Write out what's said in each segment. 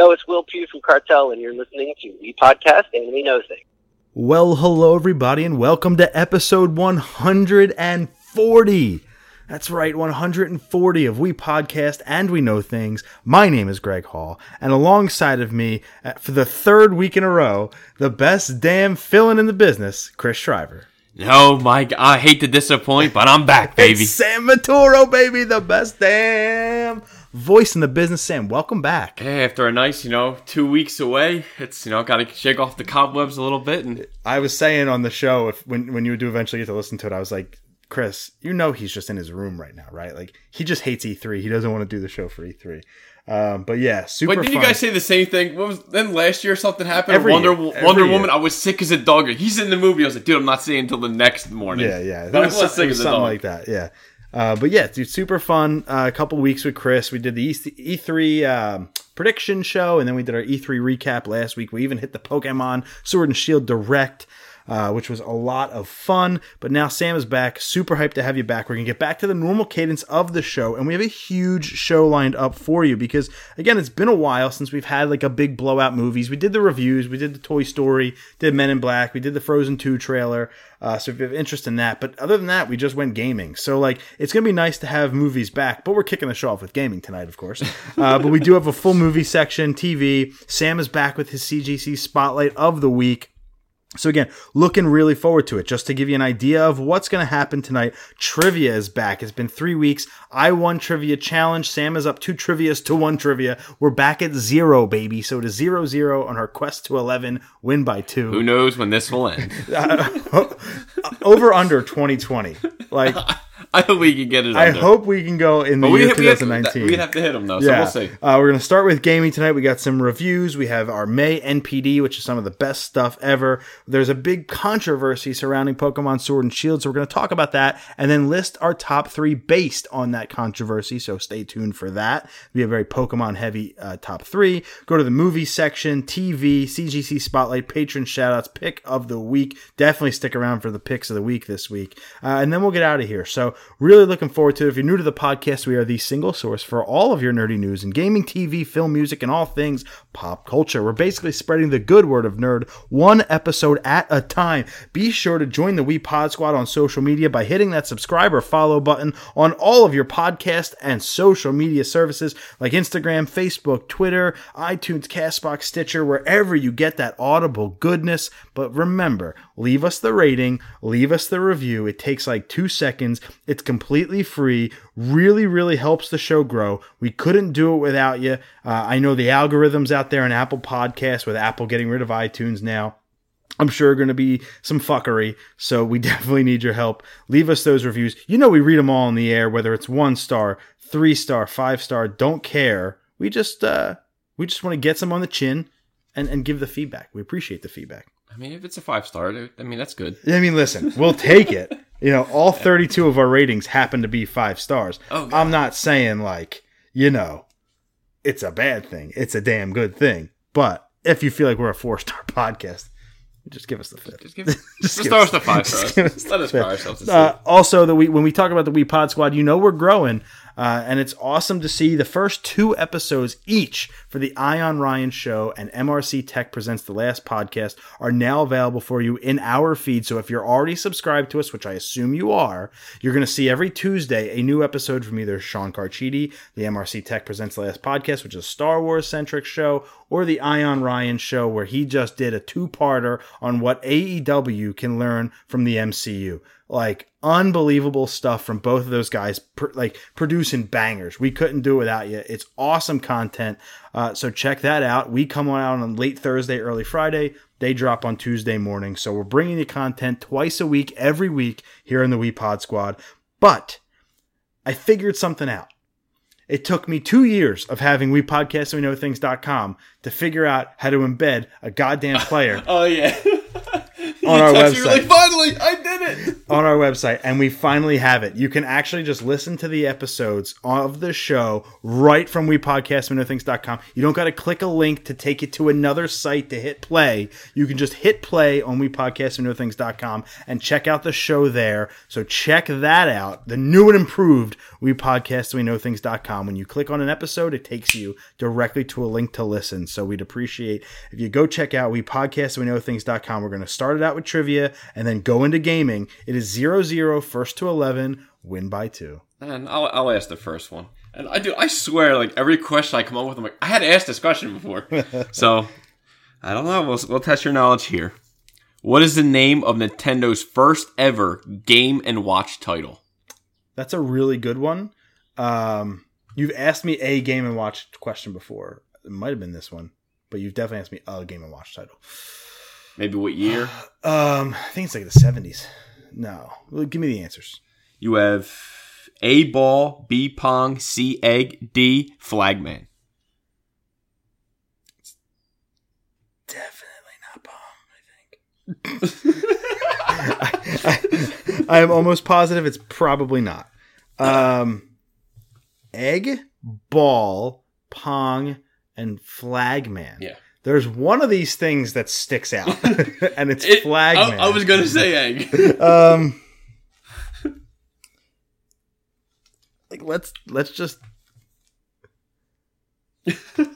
Yo, it's Will Pugh from Cartel, and you're listening to We Podcast Anime Knows Things. Well, hello, everybody, and welcome to episode 140. That's right, 140 of We Podcast and We Know Things. My name is Greg Hall, and alongside of me, uh, for the third week in a row, the best damn filling in the business, Chris Shriver. No, Mike, I hate to disappoint, but I'm back, baby. It's Sam Maturo, baby, the best damn voice in the business. Sam, welcome back. Hey, after a nice, you know, two weeks away, it's you know, got to shake off the cobwebs a little bit, and I was saying on the show, if when when you do eventually get to listen to it, I was like, Chris, you know he's just in his room right now, right? Like he just hates E3. He doesn't want to do the show for E3. Um, but yeah, super. But didn't you guys say the same thing? What was then last year? Something happened. Every Wonder year. Every Wonder year. Woman. I was sick as a dog. He's in the movie. I was like, dude, I'm not seeing until the next morning. Yeah, yeah. But I was was sick was as a something dog. like that. Yeah. Uh, but yeah, dude, super fun. Uh, a couple weeks with Chris. We did the E- E3 um, prediction show, and then we did our E3 recap last week. We even hit the Pokemon Sword and Shield Direct. Uh, which was a lot of fun. But now Sam is back. Super hyped to have you back. We're going to get back to the normal cadence of the show. And we have a huge show lined up for you because, again, it's been a while since we've had like a big blowout movies. We did the reviews, we did the Toy Story, did Men in Black, we did the Frozen 2 trailer. Uh, so if you have interest in that. But other than that, we just went gaming. So, like, it's going to be nice to have movies back. But we're kicking the show off with gaming tonight, of course. Uh, but we do have a full movie section, TV. Sam is back with his CGC Spotlight of the week. So again, looking really forward to it. Just to give you an idea of what's going to happen tonight, trivia is back. It's been three weeks. I won trivia challenge. Sam is up two trivias to one trivia. We're back at zero, baby. So to zero zero on our quest to eleven, win by two. Who knows when this will end? Uh, over under twenty twenty. Like I hope we can get it. I under. hope we can go in the But year have, we, have 2019. we have to hit them though, so we'll see. Uh, we're going to start with gaming tonight. We got some reviews. We have our May NPD, which is some of the best stuff ever. There's a big controversy surrounding Pokemon Sword and Shield, so we're going to talk about that and then list our top three based on that controversy. So stay tuned for that. We have a very Pokemon heavy uh, top three. Go to the movie section, TV, CGC Spotlight, patron shoutouts, pick of the week. Definitely stick around for the picks of the week this week. Uh, and then we'll get out of here. So really looking forward to it. If you're new to the podcast, we are the single source for all of your nerdy news and gaming, TV, film, music, and all things pop culture. We're basically spreading the good word of nerd one episode at a time. Be sure to join the We Pod Squad on social media by hitting that subscribe or follow button on all of your podcast and social media services like Instagram, Facebook, Twitter, iTunes, Castbox, Stitcher, wherever you get that audible goodness. But remember, leave us the rating, leave us the review. It takes like two seconds. It's completely free. Really, really helps the show grow. We couldn't do it without you. Uh, I know the algorithms out there on Apple Podcasts with Apple getting rid of iTunes now. I'm sure going to be some fuckery, so we definitely need your help. Leave us those reviews. You know we read them all in the air, whether it's one star, three star, five star. Don't care. We just uh, we just want to get some on the chin and and give the feedback. We appreciate the feedback. I mean, if it's a five star, I mean that's good. I mean, listen, we'll take it. You know, all 32 of our ratings happen to be five stars. Oh, God. I'm not saying like, you know, it's a bad thing. It's a damn good thing. But if you feel like we're a four star podcast, just give us the fifth. Just give, just, give start us- the five just stars. give Let us buy ourselves Uh, also, the we when we talk about the We Pod Squad, you know we're growing, uh, and it's awesome to see the first two episodes each for the Ion Ryan Show and MRC Tech presents the last podcast are now available for you in our feed. So if you're already subscribed to us, which I assume you are, you're going to see every Tuesday a new episode from either Sean Carchidi, the MRC Tech presents the last podcast, which is a Star Wars centric show, or the Ion Ryan Show, where he just did a two parter on what AEW can learn from the MCU like unbelievable stuff from both of those guys pr- like producing bangers. We couldn't do it without you. It's awesome content. Uh, so check that out. We come on out on late thursday early friday. They drop on tuesday morning. So we're bringing you content twice a week every week here in the we pod squad. But i figured something out. It took me two years of having we podcast we know things.com to figure out how to embed a goddamn player Oh yeah. on our website. Like, Finally, I did it. on our website, and we finally have it. You can actually just listen to the episodes of the show right from WePodcastWeKnowThings.com. You don't got to click a link to take you to another site to hit play. You can just hit play on WePodcastWeKnowThings.com and check out the show there. So check that out. The new and improved WePodcastWeKnowThings.com. When you click on an episode, it takes you directly to a link to listen. So we'd appreciate if you go check out WePodcastWeKnowThings.com. We're going to start it out with trivia and then go into gaming. It is 0 0, first to 11, win by two. And I'll, I'll ask the first one. And I do. I swear, like every question I come up with, I'm like, I had to ask this question before. so I don't know. We'll, we'll test your knowledge here. What is the name of Nintendo's first ever Game and Watch title? That's a really good one. Um, you've asked me a game and watch question before. It might have been this one, but you've definitely asked me a game and watch title. Maybe what year? Um, I think it's like the seventies. No, well, give me the answers. You have A ball, B pong, C egg, D flagman. Definitely not Pong. I think. I, I, I am almost positive it's probably not. Um, egg, ball, pong, and flagman. Yeah. There's one of these things that sticks out, and it's It- flagman. I, I was gonna say egg. um like let's let's just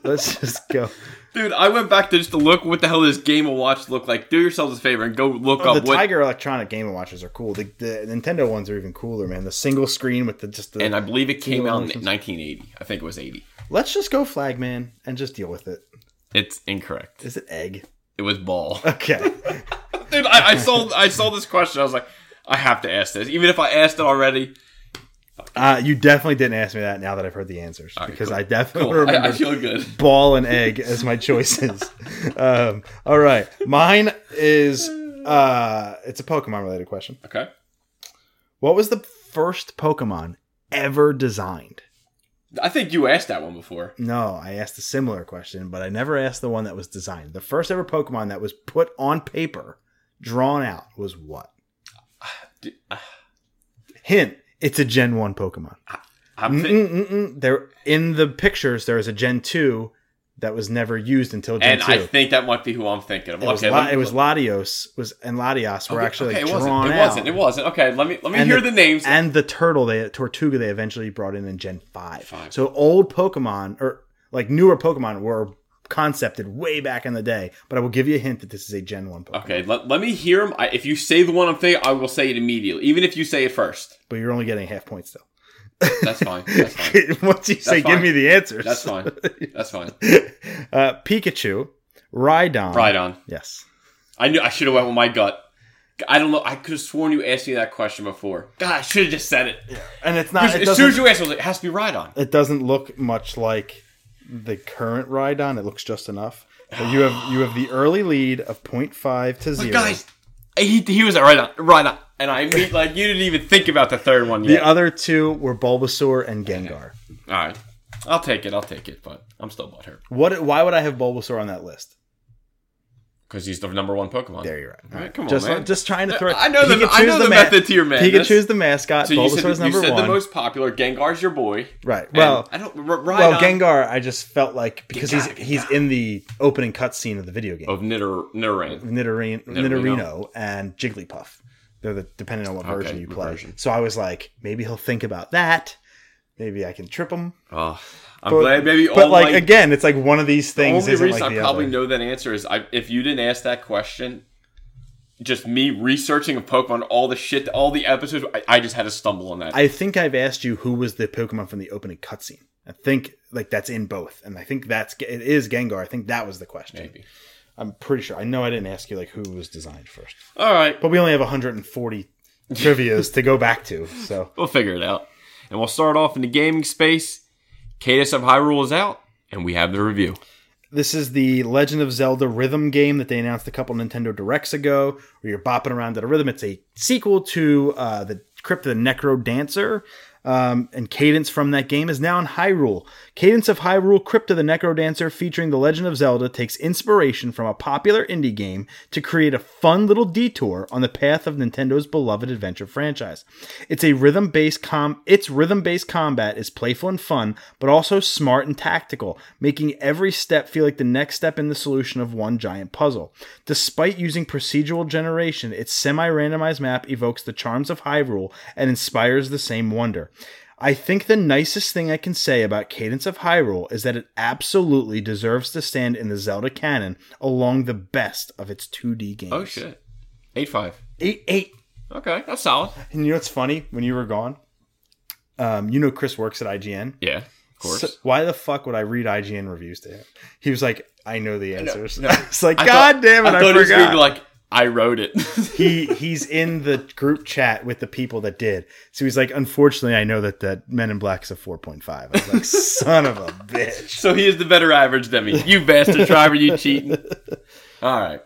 let's just go Dude, I went back to just to look what the hell this Game of Watch look like. Do yourselves a favor and go look oh, up the what. tiger electronic game and watches are cool the, the nintendo ones are even cooler man the single screen with the just the and I believe it came out in 1980. I think it was 80. let's just go flagman and just deal with it It's incorrect. is it egg It was ball. okay Dude, I, I saw I saw this question. I was like, I have to ask this, even if I asked it already. uh, you definitely didn't ask me that now that i've heard the answers right, because cool. i definitely Cool. I, remember I feel good. ball and egg as my choices. um, all right, mine is uh, it's a Pokemon related question. Okay. What was the first Pokemon ever designed? I think you asked that one before. No, I asked a similar question, but I never asked the one that was designed. The first ever Pokemon that was put on paper, drawn out, was what? Uh, Hint: It's a Gen One Pokemon. I'm thi- Mm-mm-mm-mm. There in the pictures, there is a Gen Two that was never used until Gen and Two. I think that might be who I'm thinking of. It was, okay, La- me- it was Latios was and Latios were okay, actually okay, like it wasn't. It out. wasn't. It wasn't. Okay, let me let me And hear the- the, names. and the turtle they Tortuga they eventually brought in in Gen five. Five. So old Pokemon or like newer Pokemon were concepted way back in the day. But I will give you a hint that this is a Gen one Pokemon. okay, let, let me hear them. I, if you say the one I'm thinking, I will say it immediately, even if you say it first. But you're only getting half points still. That's fine. That's fine. Once you say, fine. "Give me the answers," That's fine. That's fine. uh, Pikachu, Rhydon, Right on. Yes, I knew I should have went with my gut. I don't know. I could have sworn you asked me that question before. God, I should have just said it. and it's not. It as soon as you asked, like, it has to be right on. it doesn't look much like the current Rhydon. It looks just enough. But you have you have the early lead of 0.5 to But zero. guys, he, he was right on, right on. And I mean, like you didn't even think about the third one yet. The other two were Bulbasaur and Gengar. All right, I'll take it. I'll take it. But I'm still butthurt What? Why would I have Bulbasaur on that list? because he's the number one Pokemon. There you're at. All right, come on, just, man. just trying to throw. I know the- I know the ma- method to your madness. Pikachu's the mascot. So you said, Bulbasaur's you said one. the most popular. Gengar's your boy. right. Well, I don't. R- well, Rhydon Gengar. I just felt like because he's Gengar, he's in the opening cutscene of the video game. of Nitter Nidoran. Nidorino and Jigglypuff. They're the depending on what Okay, version you play. version. So I was like, maybe he'll think about that. Maybe I can trip him. Oh, I'm But, glad. Maybe but all like again, it's like one of these the things. only isn't reason like I probably other. know that answer is I, if you didn't ask that question, just me researching of Pokemon, all the shit, all the episodes, I, I just had to stumble on that. I think I've asked you who was the Pokemon from the opening cutscene. I think like that's in both, and I think that's it is Gengar. I think that was the question. Maybe. I'm pretty sure. I know I didn't ask you like who was designed first, All right, but we only have 140 trivia's to go back to. So we'll figure it out, and we'll start off in the gaming space. Cadence of Hyrule is out, and we have the review. this is the Legend of Zelda rhythm game that they announced a couple Nintendo Directs ago, where you're bopping around at a rhythm. It's a sequel to uh, the Crypt of the Necro Dancer. Um, and Cadence from that game is now in Hyrule. Cadence of Hyrule Crypt of the NecroDancer featuring The Legend of Zelda takes inspiration from a popular indie game to create a fun little detour on the path of Nintendo's beloved adventure franchise. It's a rhythm-based com its rhythm-based combat is playful and fun, but also smart and tactical, making every step feel like the next step in the solution of one giant puzzle. Despite using procedural generation, its semi-randomized map evokes the charms of Hyrule and inspires the same wonder. I think the nicest thing I can say about Cadence of Hyrule is that it absolutely deserves to stand in the Zelda canon along the best of its 2D games. Oh shit. Eight five. Eight, eight. Okay, that's solid. And you know what's funny? When you were gone, um, you know Chris works at IGN. Yeah, of course. So why the fuck would I read IGN reviews to him? He was like, I know the answers. no. it's like, I God thought- damn it, I, I thought it was gonna forgot. like I wrote it. he he's in the group chat with the people that did. So he's like, unfortunately, I know that that Men in Black is a four point five. I was like, son of a bitch. so he is the better average than me. You bastard driver, you cheating. All right.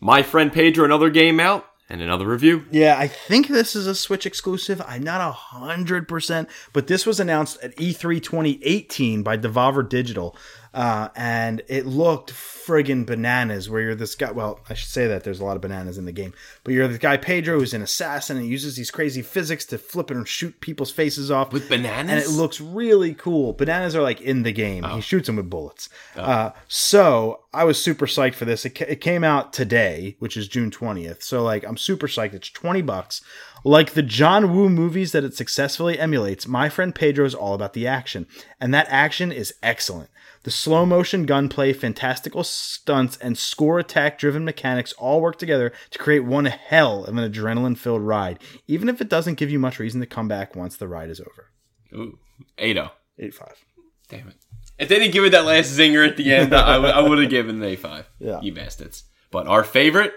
My friend Pedro, another game out and another review. Yeah, I think this is a Switch exclusive. I'm not a hundred percent, but this was announced at E E3 2018 by Devolver Digital, uh, and it looked friggin' bananas. Where you're this guy. Well, I should say that there's a lot of bananas in the game, but you're the guy Pedro who's an assassin and uses these crazy physics to flip and shoot people's faces off With bananas? and it looks really cool. Bananas are like in the game. He shoots them with bullets. Uh, so I was super psyched for this. It, ca- it came out today, which is June twentieth. So like I'm super psyched. It's twenty bucks. Like the John Woo movies that it successfully emulates, my friend Pedro is all about the action, and that action is excellent. The slow motion gunplay, fantastical stunts, and score attack driven mechanics all work together to create one hell of an adrenaline filled ride, even if it doesn't give you much reason to come back once the ride is over. Ooh, 8 Eight five. Damn it. If they didn't give it that last zinger at the end, I, would have given the A5. Yeah. You bastards. But our favorite,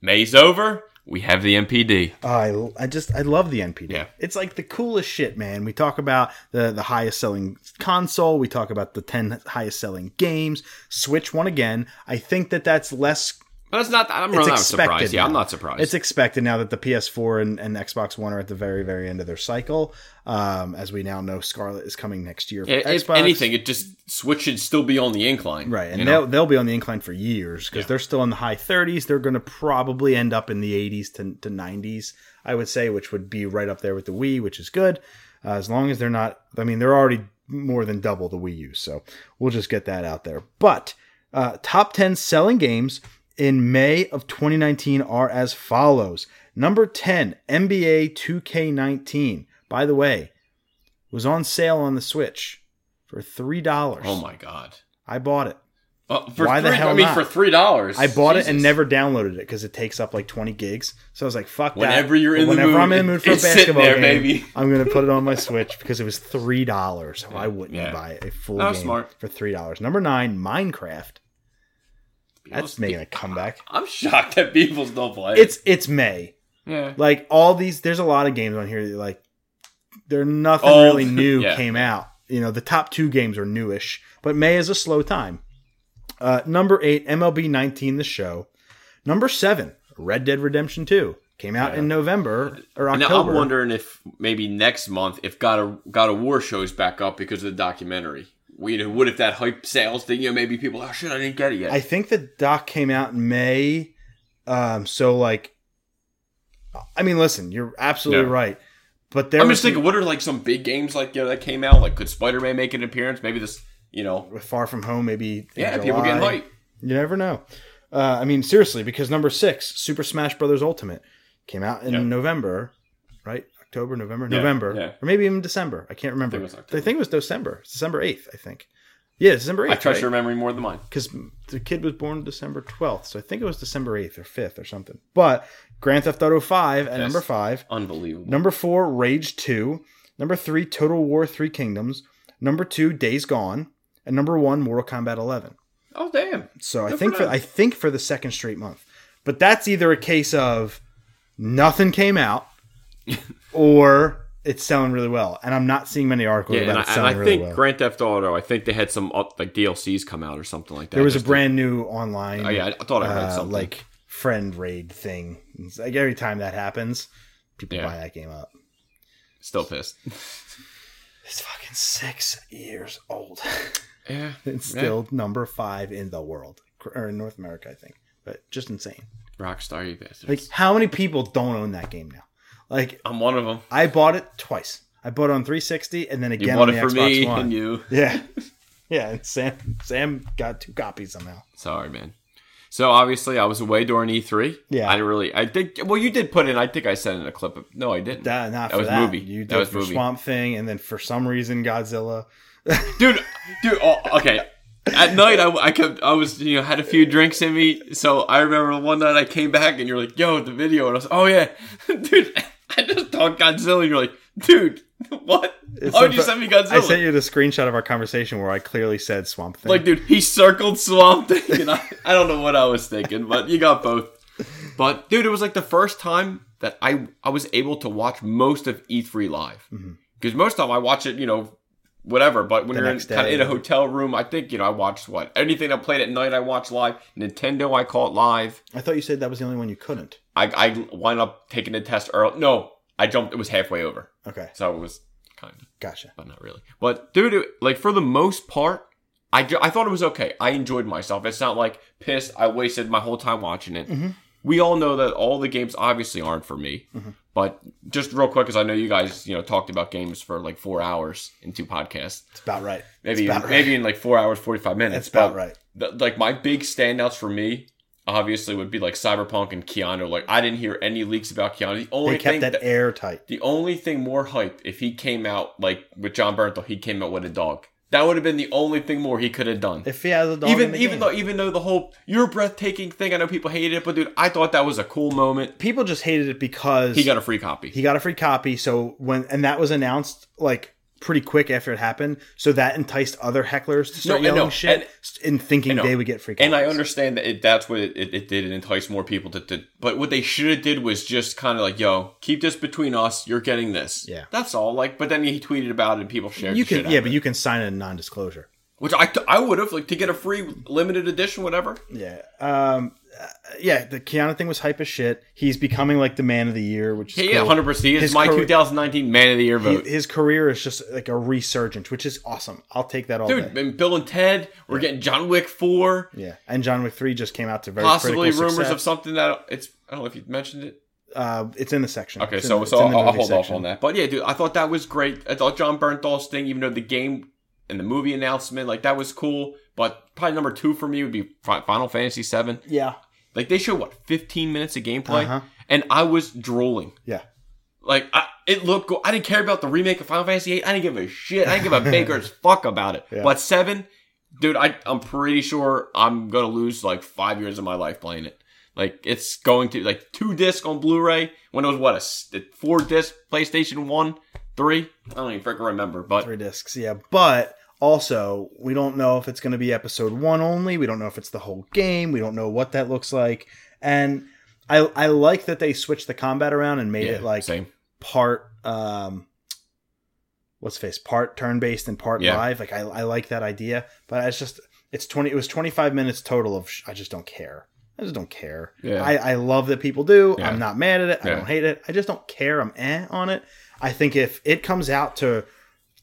May's over. We have the NPD. Oh, I, I just I love the NPD. Yeah. It's like the coolest shit, man. We talk about the the highest selling console. We talk about the ten highest selling games. Switch one again. I think that that's less. But it's not, I'm It's not surprised. Yeah, I'm now. not surprised. It's expected now that the PS4 and, and Xbox One are at the very very end of their cycle. Um, as we now know, Scarlet is coming next year. If anything, it just, Switch should still be on the incline. Right, and they'll know? they'll be on the incline for years because they're still in the high 30s. They're going to probably end up in the 80s to, to 90s, I would say, which would be right up there with the Wii, which is good. Uh, as long as they're not, I mean, they're already more than double the Wii U, so we'll just get that out there. But uh, top 10 selling games in May of 2019 are as follows. Number 10, NBA 2K19. By the way, was on sale on the Switch for three dollars. Oh my god. I bought it. Uh, for Why the three, hell I mean, not? for three dollars. I bought it and never downloaded it because it takes up like 20 gigs. So I was like, fuck that. Whenever you're But in the whenever mood, I'm in the mood for a basketball there, game, baby. I'm going to put it on my Switch because it was $3. Why wouldn't yeah. you buy a full That game smart. for $3? Number nine, Minecraft. That's Beatles- making a comeback. I'm shocked that people still play. It's it's May. yeah. Like all these, there's a lot of games on here that like they're nothing Old. really new Yeah. came out. You know, the top two games are newish, but May is a slow time. Uh, number eight, MLB 19, the show. Number seven, Red Dead Redemption 2 came out Yeah. in November or Now October. I'm wondering if maybe next month, if God of, God of War shows back up because of the documentary. We, you know, what if that hype sales thing? You know, maybe people, oh shit, I didn't get it yet. I think the doc came out in May. Um, so like, I mean, listen, you're absolutely Yeah. right. But there I'm just thinking, what are like some big games like you know that came out? Like, could Spider Man make an appearance? Maybe this, you know, with Far From Home, maybe yeah, people getting hype. You never know. Uh, I mean, seriously, because number six, Super Smash Brothers Ultimate, came out in Yeah. November, right? October, November, Yeah, November, yeah. or maybe even December. I can't remember. I think it was I think it was December. It's December eighth, I think. Yeah, December eighth. I trust your memory more than mine. because the kid was born December twelfth, so I think it was December eighth or fifth or something. But Grand Theft Auto five at Yes. number five. Unbelievable. Number four, Rage 2. Number three, Total War Three Kingdoms. Number two, Days Gone. And number one, Mortal Kombat 11. Oh damn! So I think for for. I think for the second straight month. But that's either a case of nothing came out or it's selling really well. And I'm not seeing many articles Yeah, about and I, it and selling I really think well. Grand Theft Auto. I think they had some up, like DLCs come out or something like that. there was a just to- brand new online Oh yeah, I thought I heard uh, something. like friend raid thing. It's like every time that happens, people Yeah. buy that game up. Still pissed. It's fucking six years old. Yeah. it's still number five in the world or in North America, I think. But just insane. Rockstar, you bastards. Like, how many people don't own that game now? Like, I'm one of them. I bought it twice. I bought it on 360 and then again You bought on it for Xbox me One. and you. Yeah, yeah. And Sam, Sam got two copies somehow. Sorry, man. So obviously, I was away during E3. Yeah. I didn't really. I think. Well, you did put in. I think I sent in a clip. Of, no, I didn't. That, not That was that. movie. You did That was for movie. Swamp Thing, and then for some reason Godzilla. dude, dude. Oh, okay. At night, I, I kept. I was, you know, had a few drinks in me. So I remember one night I came back and you're like, "Yo, the video," and I was, "Oh yeah, dude." I just talked Godzilla. and You're like, "Dude, what? Why would you send me Godzilla?" I sent you the screenshot of our conversation where I clearly said Swamp Thing. Like, dude, he circled Swamp Thing, and I, I don't know what I was thinking, but you got both. But dude, it was like the first time that I I was able to watch most of E3 live mm-hmm. because most of the time I watch it, you know, whatever. But when The you're in, kind of in a hotel room, I think you know I watched what anything that played at night I watched live. Nintendo I caught live. I thought you said that was the only one you couldn't. I I wound up taking the test early. No, I jumped. It was halfway over, Okay, so it was kind of gotcha. but not really. But dude, like for the most part, I, I thought it was okay. I enjoyed myself. It's not like pissed. I wasted my whole time watching it. Mm-hmm. We all know that all the games obviously aren't for me. Mm-hmm. But just real quick, because I know you guys, you know, talked about games for like four hours in two podcasts. It's about right. Maybe It's about right. maybe in like four hours forty five minutes. That's about But right. the- like my big standouts for me. Obviously, would be like Cyberpunk and Keanu. Like I didn't hear any leaks about Keanu. The only They kept thing that that- airtight. the only thing more hype if he came out like with Jon Bernthal, he came out with a dog. That would have been the only thing more he could have done. If he has a dog, even even game. though even though the whole you're breathtaking thing, I know people hated it, but dude, I thought that was a cool moment. people just hated it because He got a free copy. he got a free copy. So when and that was announced like pretty quick after it happened. So that enticed other hecklers to start No, yelling know. shit And- in thinking they would get free. Copies. and I understand that it, that's what it, it, did. It enticed more people to, to. But what they should have did was just kind of like, "Yo, keep this between us. You're getting this." Yeah. that's all. Like, but then he tweeted about it, and people shared. You can, yeah, but it. you can sign a non-disclosure. which I I would have like to get a free limited edition, whatever. Yeah, um, yeah. The Keanu thing was hype as shit. He's becoming like the man of the year, which is Yeah, yeah, cool. hundred percent. He is His my career- 2019 Man of the Year He- vote. his career is just like a resurgence, which is awesome. I'll take that all Dude, day. and Bill and Ted, we're getting John Wick 4. Yeah, and John Wick three just came out to very Possibly rumors success. of something that it's I don't know if you mentioned it. Uh, it's in the section. Okay, so the- so I'll, I'll hold off on that. But yeah, dude, I thought that was great. I thought Jon Bernthal's thing, even though the game and the movie announcement, like that was cool. But probably number two for me would be Final Fantasy VII. Yeah, Like they showed what 15 minutes of gameplay, Uh-huh. and I was drooling. yeah. Like I, it looked. Go- I didn't care about the remake of Final Fantasy VIII. I didn't give a shit. I didn't give a baker's fuck about it. Yeah. But seven, dude, I I'm pretty sure I'm gonna lose like five years of my life playing it. Like it's going to like two disc on Blu-ray when it was what a four disc PlayStation One, three. I don't even freaking remember. But three discs. Yeah, but also we don't know if it's going to be episode one only. We don't know if it's the whole game. We don't know what that looks like. And I I like that they switched the combat around and made yeah, it like same. part um what's face part turn based and part Yeah. live. Like I I like that idea, but it's just it's twenty. It was twenty five minutes total of. Sh- I just don't care. I just don't care. Yeah. I, I love that people do. Yeah. I'm not mad at it. I Yeah. don't hate it. I just don't care. I'm eh on it. I think if it comes out to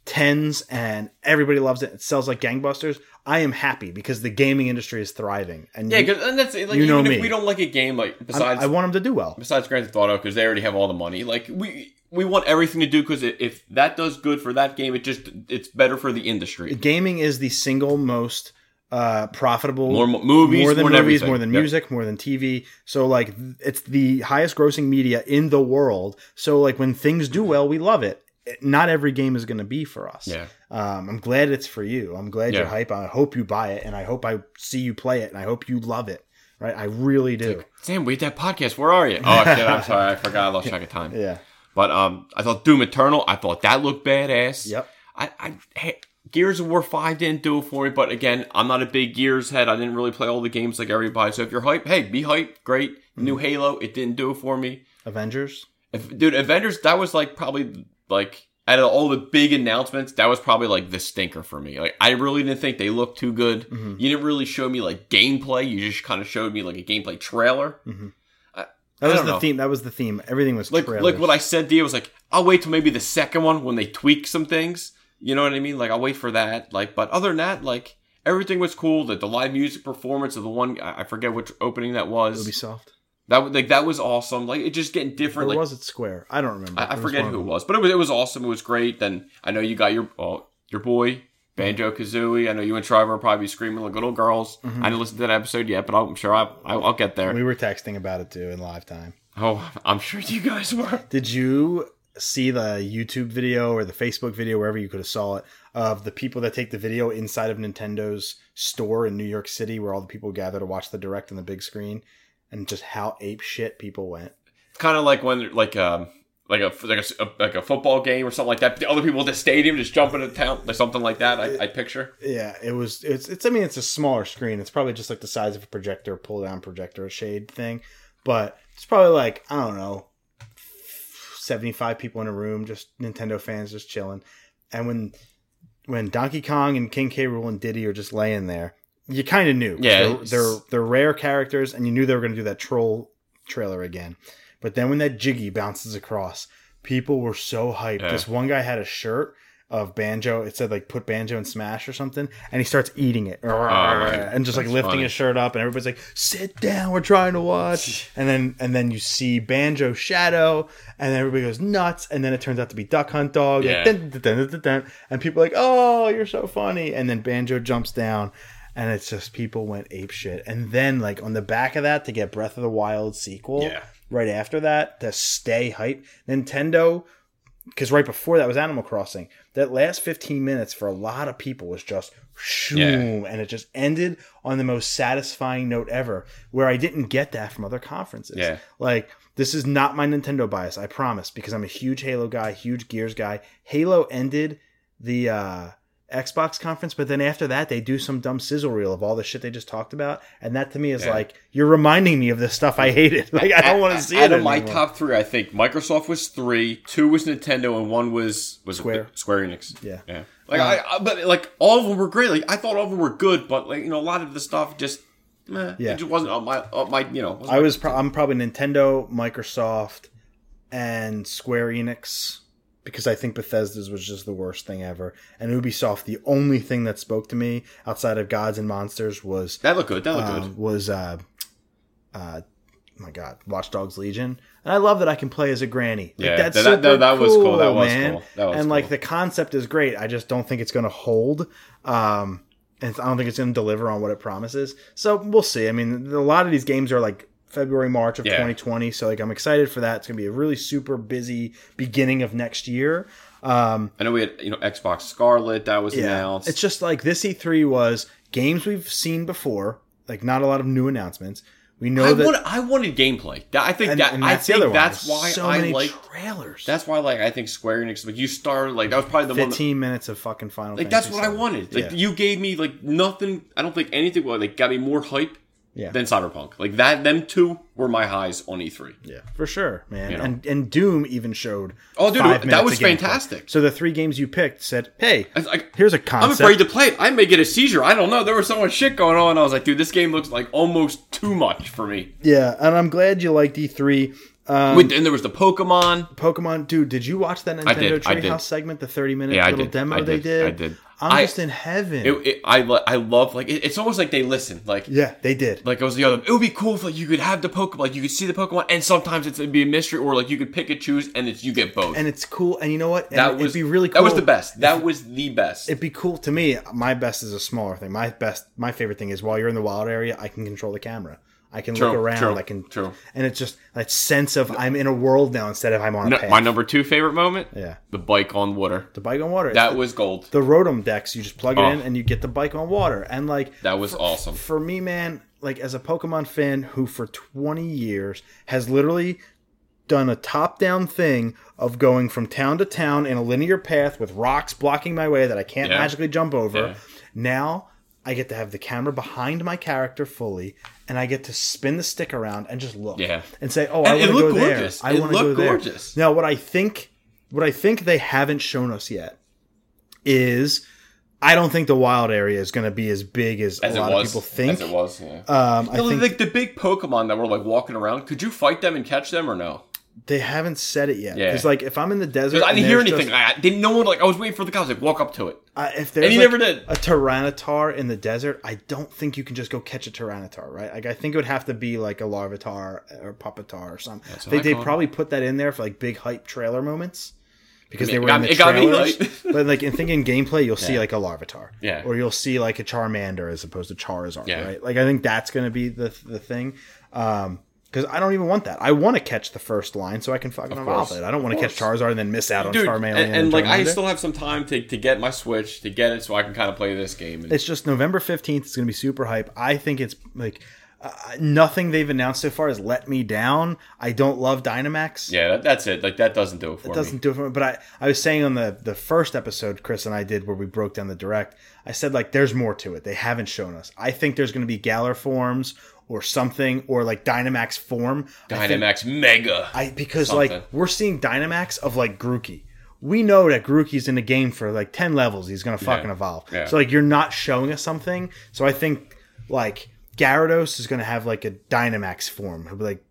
tens and everybody loves it, it sells like gangbusters. I am happy because the gaming industry is thriving. And Yeah, 'cause- and that's like you know even me. if we don't like a game like besides I want them to do well. besides Grand Theft Auto because they already have all the money. Like we we want everything to do because if that does good for that game, it just it's better for the industry. Gaming is the single most uh profitable More mo- movies, more than more movies, everything. more than music, more than TV. So like it's the highest grossing media in the world. So like when things do well, we love it. Not every game is going to be for us. Yeah. Um, I'm glad it's for you. I'm glad you're hype. I hope you buy it, and I hope I see you play it, and I hope you love it. Right? I really do. Sam, wait that podcast. Where are you? Oh shit! I'm sorry. I forgot. I lost track of time. Yeah. But um, I thought Doom Eternal. I thought that looked badass. Yep. I, I hey, Gears of War Five didn't do it for me. But again, I'm not a big Gears head. I didn't really play all the games like everybody. So if you're hype, hey, be hype. Great. Mm-hmm. New Halo. It didn't do it for me. Avengers. If, dude, Avengers, that was like probably like out of all the big announcements, that was probably like the stinker for me. Like I really didn't think they looked too good. Mm-hmm. You didn't really show me like gameplay. You just kind of showed me like a gameplay trailer. Mm-hmm. That That was don't the know. theme. That was the theme. Everything was like trailers. like what I said to you was like I'll wait till maybe the second one when they tweak some things. You know what I mean? Like I'll wait for that. Like, but other than that, like everything was cool. That the live music performance of the one I I forget which opening that was. Ubisoft. That was- like that was awesome. Like it just getting different. Or Like was it Square? I don't remember. I, I forget who it was, but it was it was awesome. It was great. Then I know you got your oh, your boy Banjo Kazooie. I know you and Trevor will probably screaming like little girls. Mm-hmm. I didn't listen to that episode yet, but I'm sure I, I, I'll get there. We were texting about it too in live time. Oh, I'm sure you guys were. Did you see the YouTube video or the Facebook video, wherever you could have saw it, of the people that take the video inside of Nintendo's store in New York City, where all the people gather to watch the direct on the big screen, and just how ape shit people went. It's kind of like when like um like a like a, a- like a football game or something like that. The other people at the stadium just jumping into town, like something like that. I, I picture. Yeah, it was. It's. It's. I mean, it's a smaller screen. It's probably just like the size of a projector, pull down projector, shade thing. But it's probably like I don't know, seventy five people in a room, just Nintendo fans, just chilling. And when when Donkey Kong and King K. Rool and Diddy are just laying there, you kind of knew. Yeah, they're, they're they're rare characters, and you knew they were going to do that troll trailer again. But then when that Jiggy bounces across, people were so hyped. Yeah. This one guy had a shirt of banjo. It said like put banjo in smash or something, and he starts eating it oh, and just like That's lifting funny. his shirt up, and everybody's like, "Sit down, we're trying to watch." and then and then you see banjo shadow, and everybody goes nuts, and then it turns out to be Duck Hunt Dog, Yeah. dun, dun, dun, dun, and people are like, "Oh, you're so funny!" And then banjo jumps down. And it's just people went ape shit, and then like on the back of that to get Breath of the Wild sequel, Yeah. right after that to stay hype. Nintendo, because right before that was Animal Crossing. That last 15 minutes for a lot of people was just shoom, and it just ended on the most satisfying note ever, where I didn't get that from other conferences. Yeah. Like, this is not my Nintendo bias, I promise, because I'm a huge Halo guy, huge Gears guy. Halo ended the uh, Xbox conference, but then after that, they do some dumb sizzle reel of all the shit they just talked about, and that to me is Yeah. like you're reminding me of the stuff I hated. Like I don't want to see Out it of my top three, I think Microsoft was three, two was Nintendo, and one was was Square. Square Enix. Yeah. yeah. Like I, I, but like all of them were great. Like I thought all of them were good, but like you know, a lot of the stuff just, meh, Yeah. it just wasn't on my, on my, you know. I was pro- I'm probably Nintendo, Microsoft, and Square Enix because I think Bethesda's was just the worst thing ever, and Ubisoft the only thing that spoke to me outside of Gods and Monsters was that looked good. That looked um, good. was uh, uh, oh my God, Watch Dogs Legion, and I love that I can play as a granny. Like, Yeah, that's that- super that- that was cool. That was man. cool. That was and like the concept is great. I just don't think it's going to hold. Um, and I don't think it's going to deliver on what it promises. So we'll see. I mean, a lot of these games are like February, March of Yeah. 2020. So like I'm excited for that. It's going to be a really super busy beginning of next year. Um, I know we had you know Xbox Scarlet that was yeah, announced. it's just like this E3 was games we've seen before. Like not a lot of new announcements. We know I that. wanted, I wanted gameplay. That, I think and, that and I that's the think that's why so I like. trailers. That's why like I think Square Enix like you started like that was probably the 15 minutes of fucking Final like that's Fantasy what I wanted. Like Yeah. you gave me like nothing. I don't think anything like got me more hype Yeah. than Cyberpunk. Like that. Them two were my highs on E E3. Yeah, for sure, man. You know? And and Doom even showed. Oh, dude, five that was of gameplay. fantastic. So the three games you picked said, "Hey, I was like, here's a I'm afraid to play it. I may get a seizure. I don't know. There was so much shit going on. I was like, dude, this game looks like almost too much for me. yeah, and I'm glad you liked E3. Um, With, and there was the Pokemon. Pokemon, dude, did you watch that Nintendo I did, I did. Treehouse segment, the 30 minute Yeah, I little did, demo I they did, did? I did. I'm I- just in heaven. It, it, I lo- I love like it, it's almost like they listen. Like yeah, they did. like it was the other. It would be cool if like you could have the Pokemon, like you could see the Pokemon, and sometimes it's, it'd be a mystery, or like you could pick and choose, and it's you get both. and it's cool. And you know what? And that was it'd be really cool. That was the best. That was the best. It'd be cool to me. My best is a smaller thing. My best, my favorite thing is while you're in the wild area, I can control the camera. I can True, look around. true, I can, true. and it's just that sense of I'm in a world now instead of I'm on a No, path. my number two favorite moment. Yeah. the bike on water. the bike on water. It's That the, was gold. the Rotom Dex. You just plug it Oh. in and you get the bike on water. And like That was for, awesome. for me, man. Like as a Pokemon fan who for 20 years has literally done a top-down thing of going from town to town in a linear path with rocks blocking my way that I can't Yeah. magically jump over. Yeah. Now I get to have the camera behind my character fully, and I get to spin the stick around and just look. Yeah. And say, "Oh, I And it want to go looked there. gorgeous. I want to go looked there." Now, what I think, what I think they haven't shown us yet is I don't think the wild area is going to be as big as, As a lot was. of people think. As it was, yeah. Um, I think like the big Pokemon that were like walking around. Could you fight them and catch them or no? They haven't said it yet. Yeah. Because like if I'm in the desert, I didn't hear anything. just- I didn't. No one like. I was waiting for the guys like walk up to it. uh, if there's he like, never did. a Tyranitar in the desert, I don't think you can just go catch a Tyranitar, right? Like I think it would have to be like a Larvitar or Pupitar or something. what They they probably put that in there for like big hype trailer moments. Because I they were it in got- the it got me trailers, hype. but like in thinking gameplay, you'll see like a Larvitar, Yeah. or you'll see like a Charmander as opposed to Charizard, Yeah. right? Like I think that's going to be the the thing. Um, because I don't even want that. I want to catch the first line so I can fucking course. it. I don't want to catch Charizard and then miss out on Dude, Charmeleon. and, and, like I still have some time to, to get my Switch to get it so I can kind of play this game. And, It's just November 15th. It's going to be super hype. I think it's like uh, nothing they've announced so far has let me down. I don't love Dynamax. yeah, that, that's it. Like that doesn't do it for It doesn't me. do it for me. But I, I was saying on the, the first episode Chris and I did where we broke down the direct, I said like there's more to it. They haven't shown us. I think there's going to be Galar forms or something or like Dynamax form. I think- Dynamax Mega. I because Something. like we're seeing Dynamax of like Grookey. We know that Grookey's in the game for like ten levels. He's gonna fucking evolve. Yeah. So like you're not showing us something. So I think like Gyarados is gonna have like a Dynamax form. He'll be like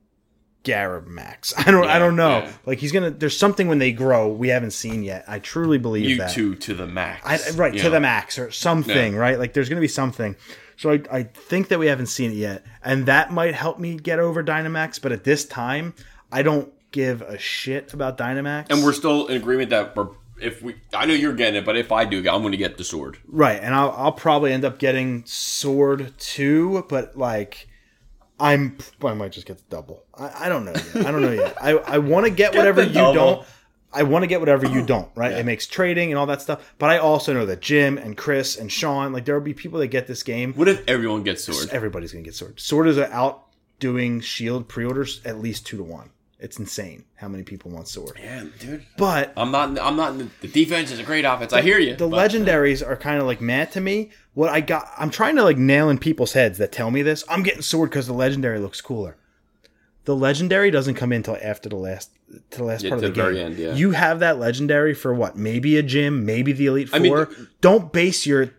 Garamax. I don't. I don't know. yeah. Like he's gonna. There's something when they grow we haven't seen yet. I truly believe that. Mewtwo to the max. I, right to know? the max or something, Yeah. right? Like there's gonna be something. So I, I think that we haven't seen it yet, and that might help me get over Dynamax. But at this time, I don't give a shit about Dynamax. And we're still in agreement that we're if we. I know you're getting it, but if I do, I'm going to get the sword. right, and I'll, I'll probably end up getting Sword too, but like. I'm. I might just get the double. I, I don't know. Yet. I don't know yet. I, I want to get, whatever you double. don't. I want to get whatever you don't. Right? It makes trading and all that stuff. But I also know that Jim and Chris and Sean, like there will be people that get this game. What if everyone gets sword? everybody's gonna get sword. Sword is out doing shield pre-orders at least two to one. It's insane how many people want sword. Yeah, dude. But I'm not. I'm not. The defense is a great offense. I hear you. the but- legendaries are kind of like mad to me. What I got, I'm trying to like nail in people's heads that tell me this. I'm getting sword because the legendary looks cooler. The legendary doesn't come in until after the last to the last Yeah, part of the, game. end, yeah. You have that legendary for what? Maybe a gym, maybe the elite four. I mean, Don't base your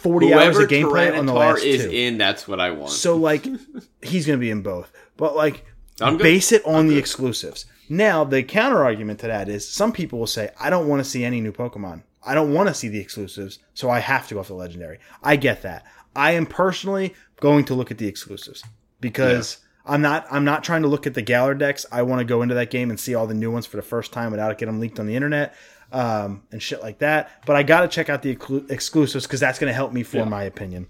40 hours of gameplay on the last is two. in, that's what I want. So like he's gonna be in both. But like I'm good. base it on the exclusives. Now the counter argument to that is some people will say, I don't want to see any new Pokemon. I don't want to see the exclusives, so I have to go off the legendary. I get that. I am personally going to look at the exclusives because I'm not I'm not trying to look at the Galar Dex. I want to go into that game and see all the new ones for the first time without it getting leaked on the internet um, and shit like that. But I got to check out the exclu- exclusives because that's going to help me form my opinion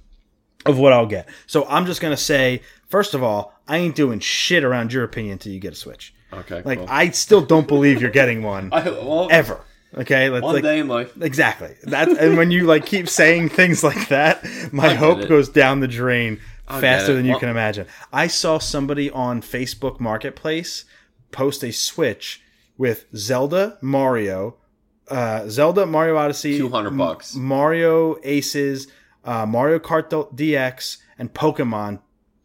of what I'll get. So I'm just gonna say, first of all, I ain't doing shit around your opinion until you get a Switch. okay, Like cool. I still don't believe you're getting one I, well, ever. Okay, let's one like day in life. exactly that. And when you like keep saying things like that, my hope it. goes down the drain get faster than you Well- can imagine. I saw somebody on Facebook Marketplace post a Switch with Zelda, Mario, uh, Zelda, Mario Odyssey, 200 M- bucks. Mario Aces, uh, Mario Kart DX, and Pokemon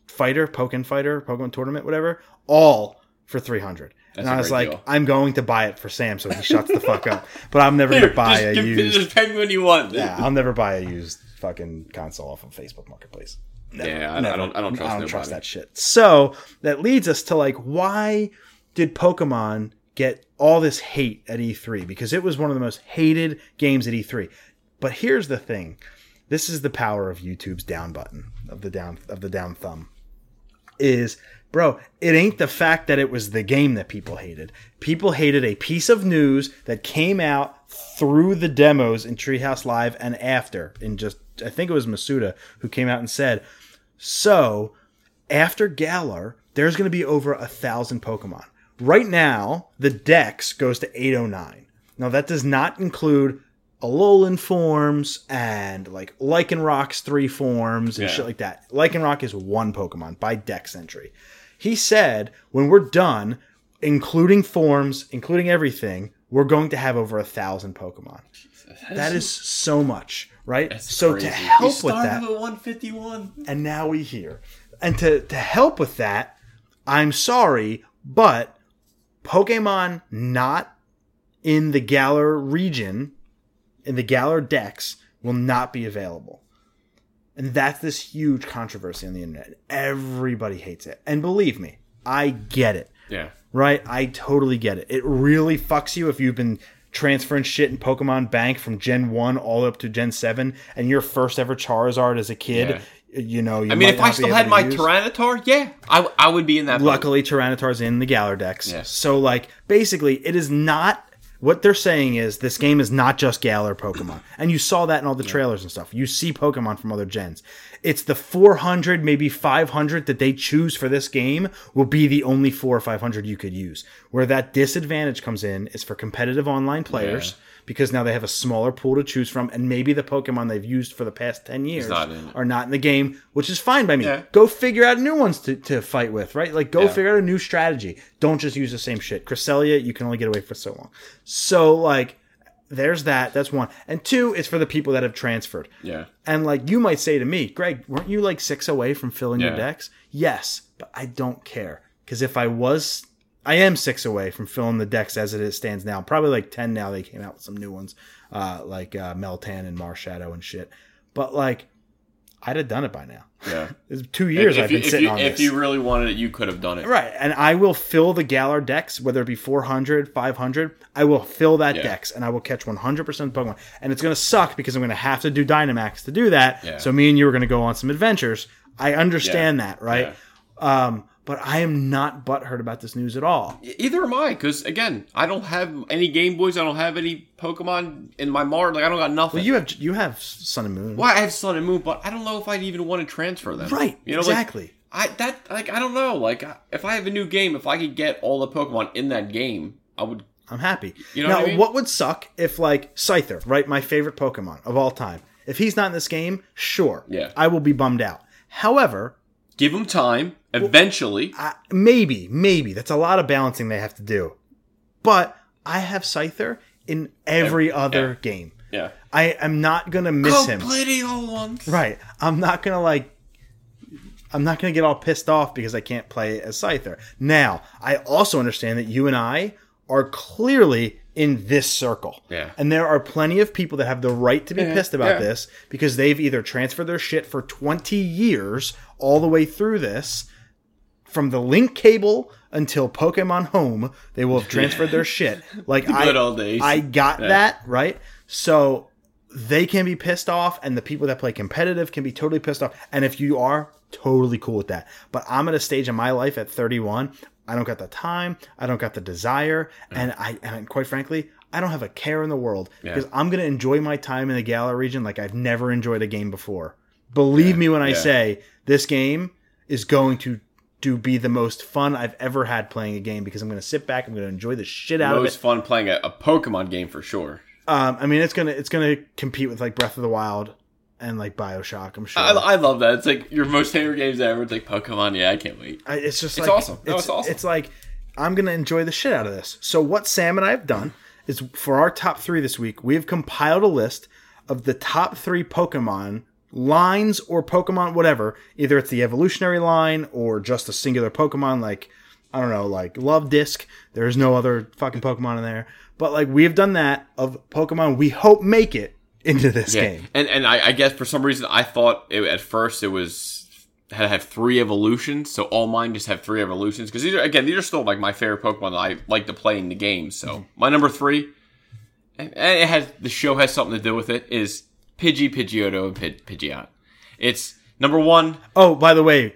Fighter, Pokemon Fighter, Pokemon Tournament, whatever, all for three hundred. And I was like, deal. I'm going to buy it for Sam so he shuts the fuck up. But I'm never gonna buy just, a used. just pay me when you want. Yeah, I'll never buy a used fucking console off of Facebook Marketplace. Never, Yeah, I- I don't- I don't trust I don't nobody. trust that shit. So that leads us to like, why did Pokemon get all this hate at E3? Because it was one of the most hated games at E3. But here's the thing: this is the power of YouTube's down button of the down of the down thumb. Is bro, it ain't the fact that it was the game that people hated. People hated a piece of news that came out through the demos in Treehouse Live and after. In just, I think it was Masuda who came out and said, so after Galar, there's going to be over a thousand Pokemon. Right now, the Dex goes to 809. Now that does not include Alolan forms and like Lycanroc's three forms and Yeah. shit like that. Lycanroc is one Pokemon by Dex entry. He said when we're done, including forms, including everything, we're going to have over a thousand Pokemon. Jesus. That is so much, right? so to help with that, at 151. and now we hear. And to, to help with that, I'm sorry, but Pokemon not in the Galar region, in the Galar Dex, will not be available. And that's this huge controversy on the internet. Everybody hates it. And believe me, I get it. Yeah. Right? I totally get it. It really fucks you if you've been transferring shit in Pokemon Bank from Gen 1 all up to Gen 7 and your first ever Charizard as a kid, you know, you I mean, if I still had my use. Tyranitar, yeah, I, I would be in that. boat. Luckily, Tyranitar's in the Galar Dex. So, like, basically, it is not. What they're saying is this game is not just Galar Pokemon. And you saw that in all the trailers and stuff. You see Pokemon from other gens. It's the 400, maybe 500 that they choose for this game will be the only 4 or 500 you could use. Where that disadvantage comes in is for competitive online players. Because now they have a smaller pool to choose from, and maybe the Pokemon they've used for the past 10 years not are not in the game, which is fine by me. Yeah. Go figure out new ones to, to fight with, right? Like, go Yeah. figure out a new strategy. Don't just use the same shit. Cresselia, you can only get away for so long. So, like, there's that. That's one. And two, it's for the people that have transferred. Yeah. And, like, you might say to me, Greg, weren't you like six away from filling your decks? Yes, but I don't care. Because if I was, I am six away from filling the Dex as it stands now. Probably like 10 now. They came out with some new ones, uh, like uh, Meltan and Marshadow and shit. But, like, I'd have done it by now. Yeah. It's two years if, I've you, been if, sitting you, on if this. If you really wanted it, you could have done it. Right, and I will fill the Galar Dex, whether it be 400, 500. I will fill that Yeah. Dex, and I will catch 100% Pokemon. And it's going to suck because I'm going to have to do Dynamax to do that. Yeah. So me and you are going to go on some adventures. I understand that, right? Um, but I am not butthurt about this news at all. Either am I, because again, I don't have any Game Boys. I don't have any Pokemon in my Mart. Like I don't got nothing. But you have you have Sun and Moon, Why I have Sun and Moon, but I don't know if I'd even want to transfer them. right? You know, exactly. Like, I that like I don't know. Like if I have a new game, if I could get all the Pokemon in that game, I would. I'm happy. You know now, what I mean? what would suck if like Scyther, right, my favorite Pokemon of all time, if he's not in this game, sure, Yeah. I will be bummed out. However, Give them time. Eventually, I, maybe, maybe that's a lot of balancing they have to do. But I have Scyther in every other game. yeah. I am not gonna miss him. play the old. Right. I'm not gonna like. I'm not gonna get all pissed off because I can't play as Scyther. Now, I also understand that you and I are clearly in this circle. Yeah. And there are plenty of people that have the right to be pissed about yeah. this because they've either transferred their shit for 20 years all the way through this from the link cable until Pokemon Home, they will have transferred their shit. Like I, old days. I got Yeah. that right. So they can be pissed off, and the people that play competitive can be totally pissed off. And if you are, totally cool with that. But I'm at a stage in my life at 31. I don't got the time. I don't got the desire, and I and quite frankly, I don't have a care in the world because I'm gonna enjoy my time in the Galar region like I've never enjoyed a game before. Believe me when I yeah. say this game is going to to be the most fun I've ever had playing a game because I'm going to sit back, I'm going to enjoy the shit out of it. Most fun playing a, a Pokemon game for sure. Um, I mean, it's gonna it's gonna compete with like Breath of the Wild and like Bioshock. I'm sure. I, I love that. It's like your most favorite games ever. It's like Pokemon. Yeah, I can't wait. I- it's just It's like, awesome. No, it's awesome. It's like I'm gonna enjoy the shit out of this. So what Sam and I have done is for our top three this week, we have compiled a list of the top three Pokemon lines or Pokemon, whatever. Either it's the evolutionary line or just a singular Pokemon, like I don't know, like Luvdisc. There's no other fucking Pokemon in there. But like we have done that of Pokemon we hope make it into this Yeah, game. and and I, I guess for some reason I thought it, at first it was had to have three evolutions, so all mine just have three evolutions because these are again these are still like my favorite Pokemon that I like to play in the game. So Mm-hmm. my number three, and it has the show has something to do with it is Pidgey, Pidgeotto, and Pid, Pidgeot. It's number one. Oh, by the way,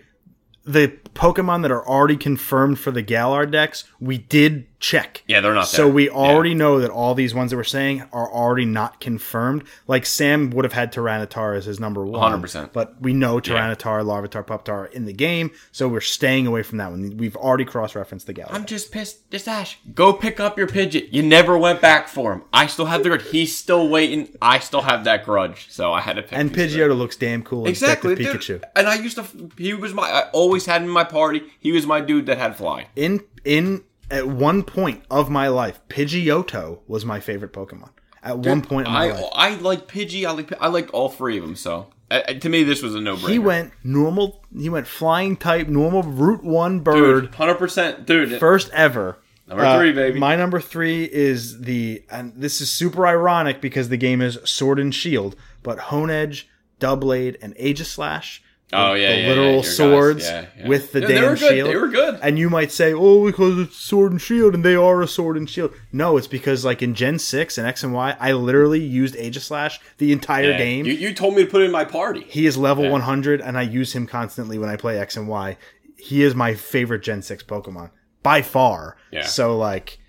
the Pokemon that are already confirmed for the Galar Dex, we did check. Yeah, they're not So there. we already know that all these ones that we're saying are already not confirmed. Like Sam would have had Tyranitar as his number one, 100%. But we know Tyranitar, Larvitar, Pupitar are in the game, so we're staying away from that one. We've already cross-referenced the Galar. I'm just pissed. Just Ash, go pick up your Pidgeot. You never went back for him. I still have the grudge. He's still waiting. I still have that grudge. So I had to pick. and Pidgeotto looks damn cool. Exactly, dude. Pikachu. And I used to. He was my. I always had him in my party. He was my dude that had fly. In in at one point of my life, Pidgeotto was my favorite Pokemon. At one point in my I life. I like Pidgey. I like I liked all three of them. So uh, to me, this was a no brainer. He went normal. He went flying type, normal Route One bird, hundred percent, dude. first ever. Number Uh, three, baby. My number three is the, and this is super ironic because the game is Sword and Shield, but Honedge, Doublade, and Aegislash. The- Oh yeah, the yeah, yeah, literal your guys. swords Yeah, yeah. with the Yeah, they damn were good. shield. They were good. And you might say, "Oh, because it's sword and shield, and they are a sword and shield." No, it's because like in Gen Six and X and Y, I literally used Aegislash the entire Yeah. game. You, you told me to put it in my party. He is level Yeah. 100, and I use him constantly when I play X and Y. He is my favorite Gen 6 Pokemon by far. Yeah. So, like,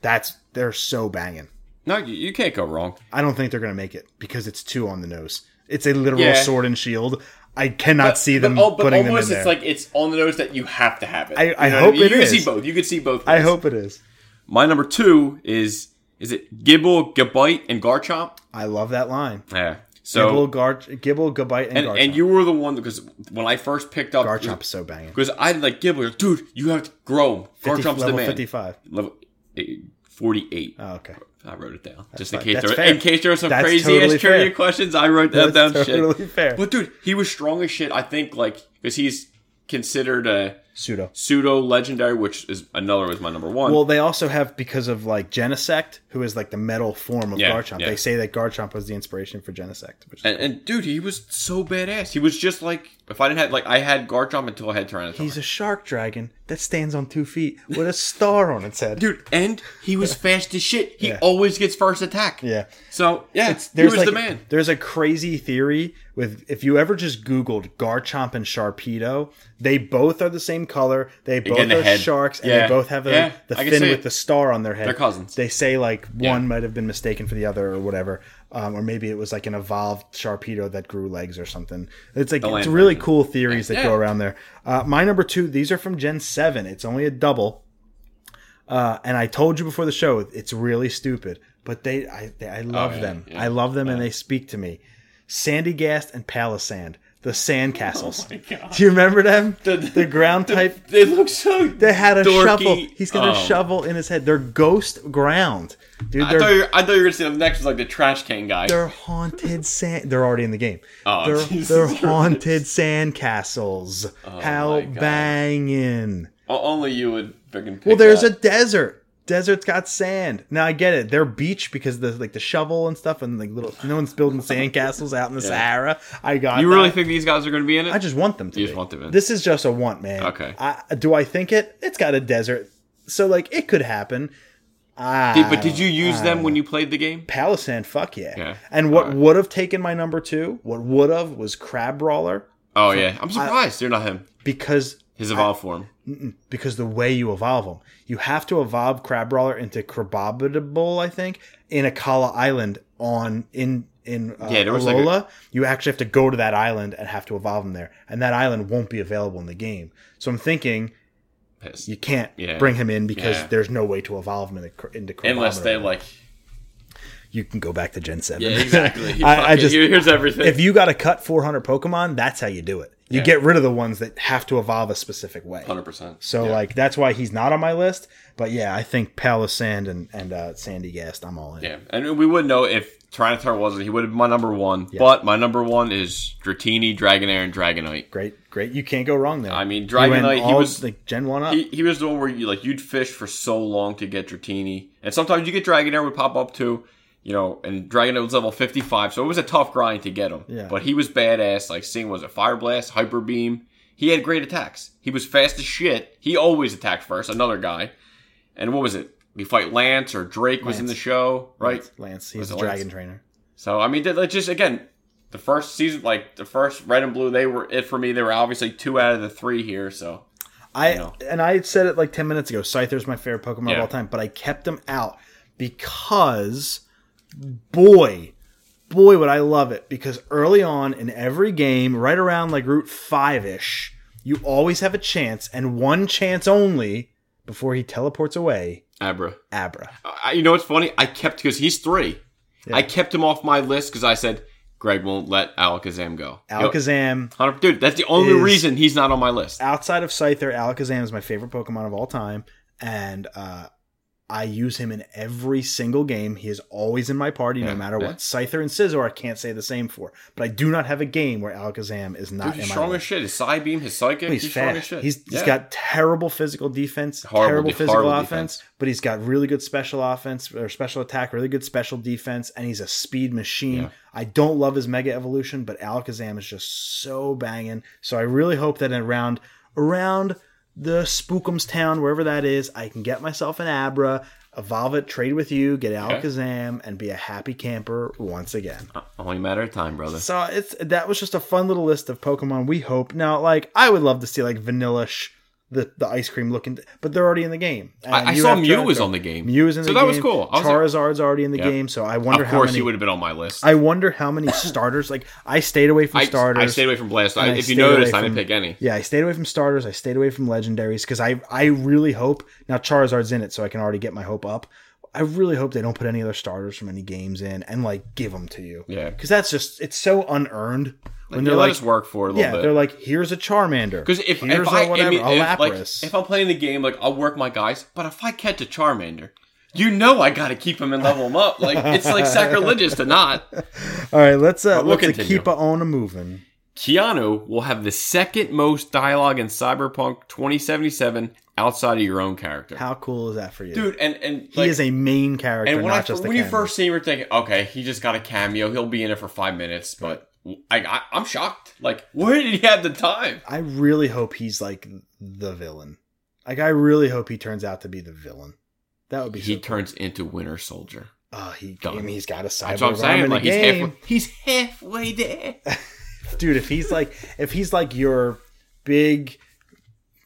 that's, they're so banging. No, you, you can't go wrong. I don't think they're going to make it because it's two on the nose. It's a literal Yeah. sword and shield. I cannot see them but, oh, but putting them in almost there. it's like it's on the nose that you have to have it. I- You I know hope mean? it you is. can see both. You can see both. I hope it is. My number two is is it Gible, Gabite, and Garchomp? I love that line. Yeah. So Gible, Gar- Gible, Gabite, and, and, Garchomp. and you were the one because when I first picked up Garchomp is so banging. because I like Gible, dude, you have to grow. 50, Garchomp's the level man. 55. Level eh, forty-eight. Oh, okay. I wrote it down just in fine. case That's there in case there were some That's crazy totally ass trivia questions. I wrote that That's down. totally shit. fair. But dude, he was strong as shit. I think like because he's considered a Pseudo. pseudo legendary, which is another was my number one. Well, they also have because of like Genesect, who is like the metal form of Yeah, Garchomp. yeah. They say that Garchomp was the inspiration for Genesect. Which and, and dude, he was so badass. He was just like if I didn't have like I had Garchomp until I had Tyranitar. He's a shark dragon that stands on two feet with a star on its head. dude, and he was fast as shit. He Yeah. always gets first attack. Yeah. So yeah, he There's was like, the man. There's a crazy theory with if you ever just Googled Garchomp and Sharpedo, they both are the same color. They both in the are head. sharks, and Yeah. they both have a, Yeah, the I can fin see with it. the star on their head. They're cousins. They say like one might have been mistaken for the other or whatever, um, or maybe it was like an evolved Sharpedo that grew legs or something. It's like it's really version. cool theories that Yeah. go around there. Uh, my number two, these are from Gen Seven. It's only a double. Uh, and I told you before the show, it's really stupid, but they, I, they, I love Oh, yeah, them. yeah. I love them, and they speak to me. Sandygast and Palossand, the sand castles. Oh my God. Do you remember them? The- The, ground type. They look so. They had a dorky. shovel. He's got a Oh. shovel in his head. They're ghost ground, dude. I thought, you were, I thought you were gonna say the next was like the trash can guy. they're haunted sand. They're already in the game. Oh, they're Jesus they're Christ. haunted sand castles. Oh How banging! Only you would freaking. Pick Well, there's a desert. Desert's got sand. Now I get it. They're beach because the like the shovel and stuff and like little. No one's building sand castles out in the Sahara. I got. You really think these guys are gonna be in it? I just want them to. You be. just want them in. This is just a want, man. Okay. I, do I think it? It's got a desert, so like it could happen. Ah, Did- but did you use them when you played the game? Palossand? Fuck yeah. Yeah. And what Alright. would have taken my number two? What would have was Crabrawler Oh yeah, I'm surprised you're not him. because His evolved form. Because the way you evolve them, you have to evolve Crabrawler into Crabominable, I think, in Akala Island on in in uh, Yeah, was like a- you actually have to go to that island and have to evolve them there, and that island won't be available in the game. So I'm thinking you can't Yeah. bring him in because Yeah. there's no way to evolve him into, into Unless they like. You can go back to Gen Seven. Yeah, exactly. I, I just here's everything. if you got to cut 400 Pokemon, that's how you do it. You Yeah. get rid of the ones that have to evolve a specific way. Hundred percent. So like that's why he's not on my list. But yeah, I think Palossand and and uh, Sandygast, I'm all in. Yeah, and we would know if Tyranitar wasn't. He would have been my number one. But my number one is Dratini, Dragonair, and Dragonite. Great, great. You can't go wrong there. I mean, Dragonite. He all, was like Gen One up. he, he was the one where you like you'd fish for so long to get Dratini, and sometimes you get Dragonair would pop up too. You know, and Dragonair was level fifty five, so it was a tough grind to get him. Yeah. But he was badass. Like seeing was it Fire Blast, Hyper Beam. He had great attacks. He was fast as shit. He always attacked first. Another guy. And what was it? We fight Lance or Drake was in the show, right? Lance, Lance Was he's a dragon Lance? trainer. So I mean, just again, the first season, like the first Red and Blue, they were it for me. They were obviously two out of the three here. So I know. and I said it like ten minutes ago. Scyther's my favorite Pokemon of all time, but I kept him out because, boy, boy, would I love it! Because early on in every game, right around like Route Five ish, you always have a chance and one chance only before he teleports away. Abra, Abra. I, you know what's funny? I kept because he's three. I kept him off my list because I said Greg won't let Alakazam go. Alakazam. Yep. dude, that's the only is- reason he's not on my list. Outside of Scyther, Alakazam is my favorite Pokemon of all time, and uh, I use him in every single game. He is always in my party, no matter yeah. what. Scyther and Scizor, I can't say the same for, but I do not have a game where Alakazam is not Dude, he's in my strong as shit. His Psybeam, his psychic, He's, he's, strong as shit. He's, he's Yeah. got terrible physical defense, Horrible terrible physical offense, defense. but he's got really good special offense or special attack, really good special defense, and he's a speed machine. Yeah. I don't love his mega evolution, but Alakazam is just so banging. So I really hope that in around around the Spookums town, wherever that is, I can get myself an Abra, evolve it, trade with you, get Alakazam, and be a happy camper once again. Uh, only a matter of time, brother. So it's that was just a fun little list of Pokemon we hope. Now, like I would love to see like Vanillish, the the ice cream looking, but they're already in the game. I, I saw Mew was on the game. Mew is in so the that game. was cool. I was like, Charizard's already in the Yeah. game, so I wonder of how course, many. he would have been on my list. I wonder how many starters. Like I stayed away from I, starters. I stayed away from Blast. I if you noticed, I didn't pick any. Yeah, I stayed away from starters. I stayed away from legendaries because I I really hope now Charizard's in it, so I can already get my hope up. I really hope they don't put any other starters from any games in and like give them to you. Yeah. because that's just it's so unearned when they're let like us work for a little yeah, bit. they're like here's a Charmander Because if, here's if I, a whatever I mean, a if, like, if I'm playing the game, like I'll work my guys, but if I catch a Charmander, you know I got to keep him and level him up. Like it's like sacrilegious to not. All right, let's uh, we'll let's uh, keep on moving. Keanu will have the second most dialogue in Cyberpunk 2077 outside of your own character, How cool is that for you, dude. And and He is a main character, and when not I just a when you first see him, you're thinking, okay, he just got a cameo. He'll be in it for five minutes, but I, I I'm shocked. Like, where did he have the time? I really hope he's like the villain. Like I really hope he turns out to be the villain. That would be He so cool. turns into Winter Soldier. Oh, he. I mean, he's got a cyborg That's what I'm arm saying. in the Like he's game, halfway, he's halfway there. dude. If he's like, if he's like your big,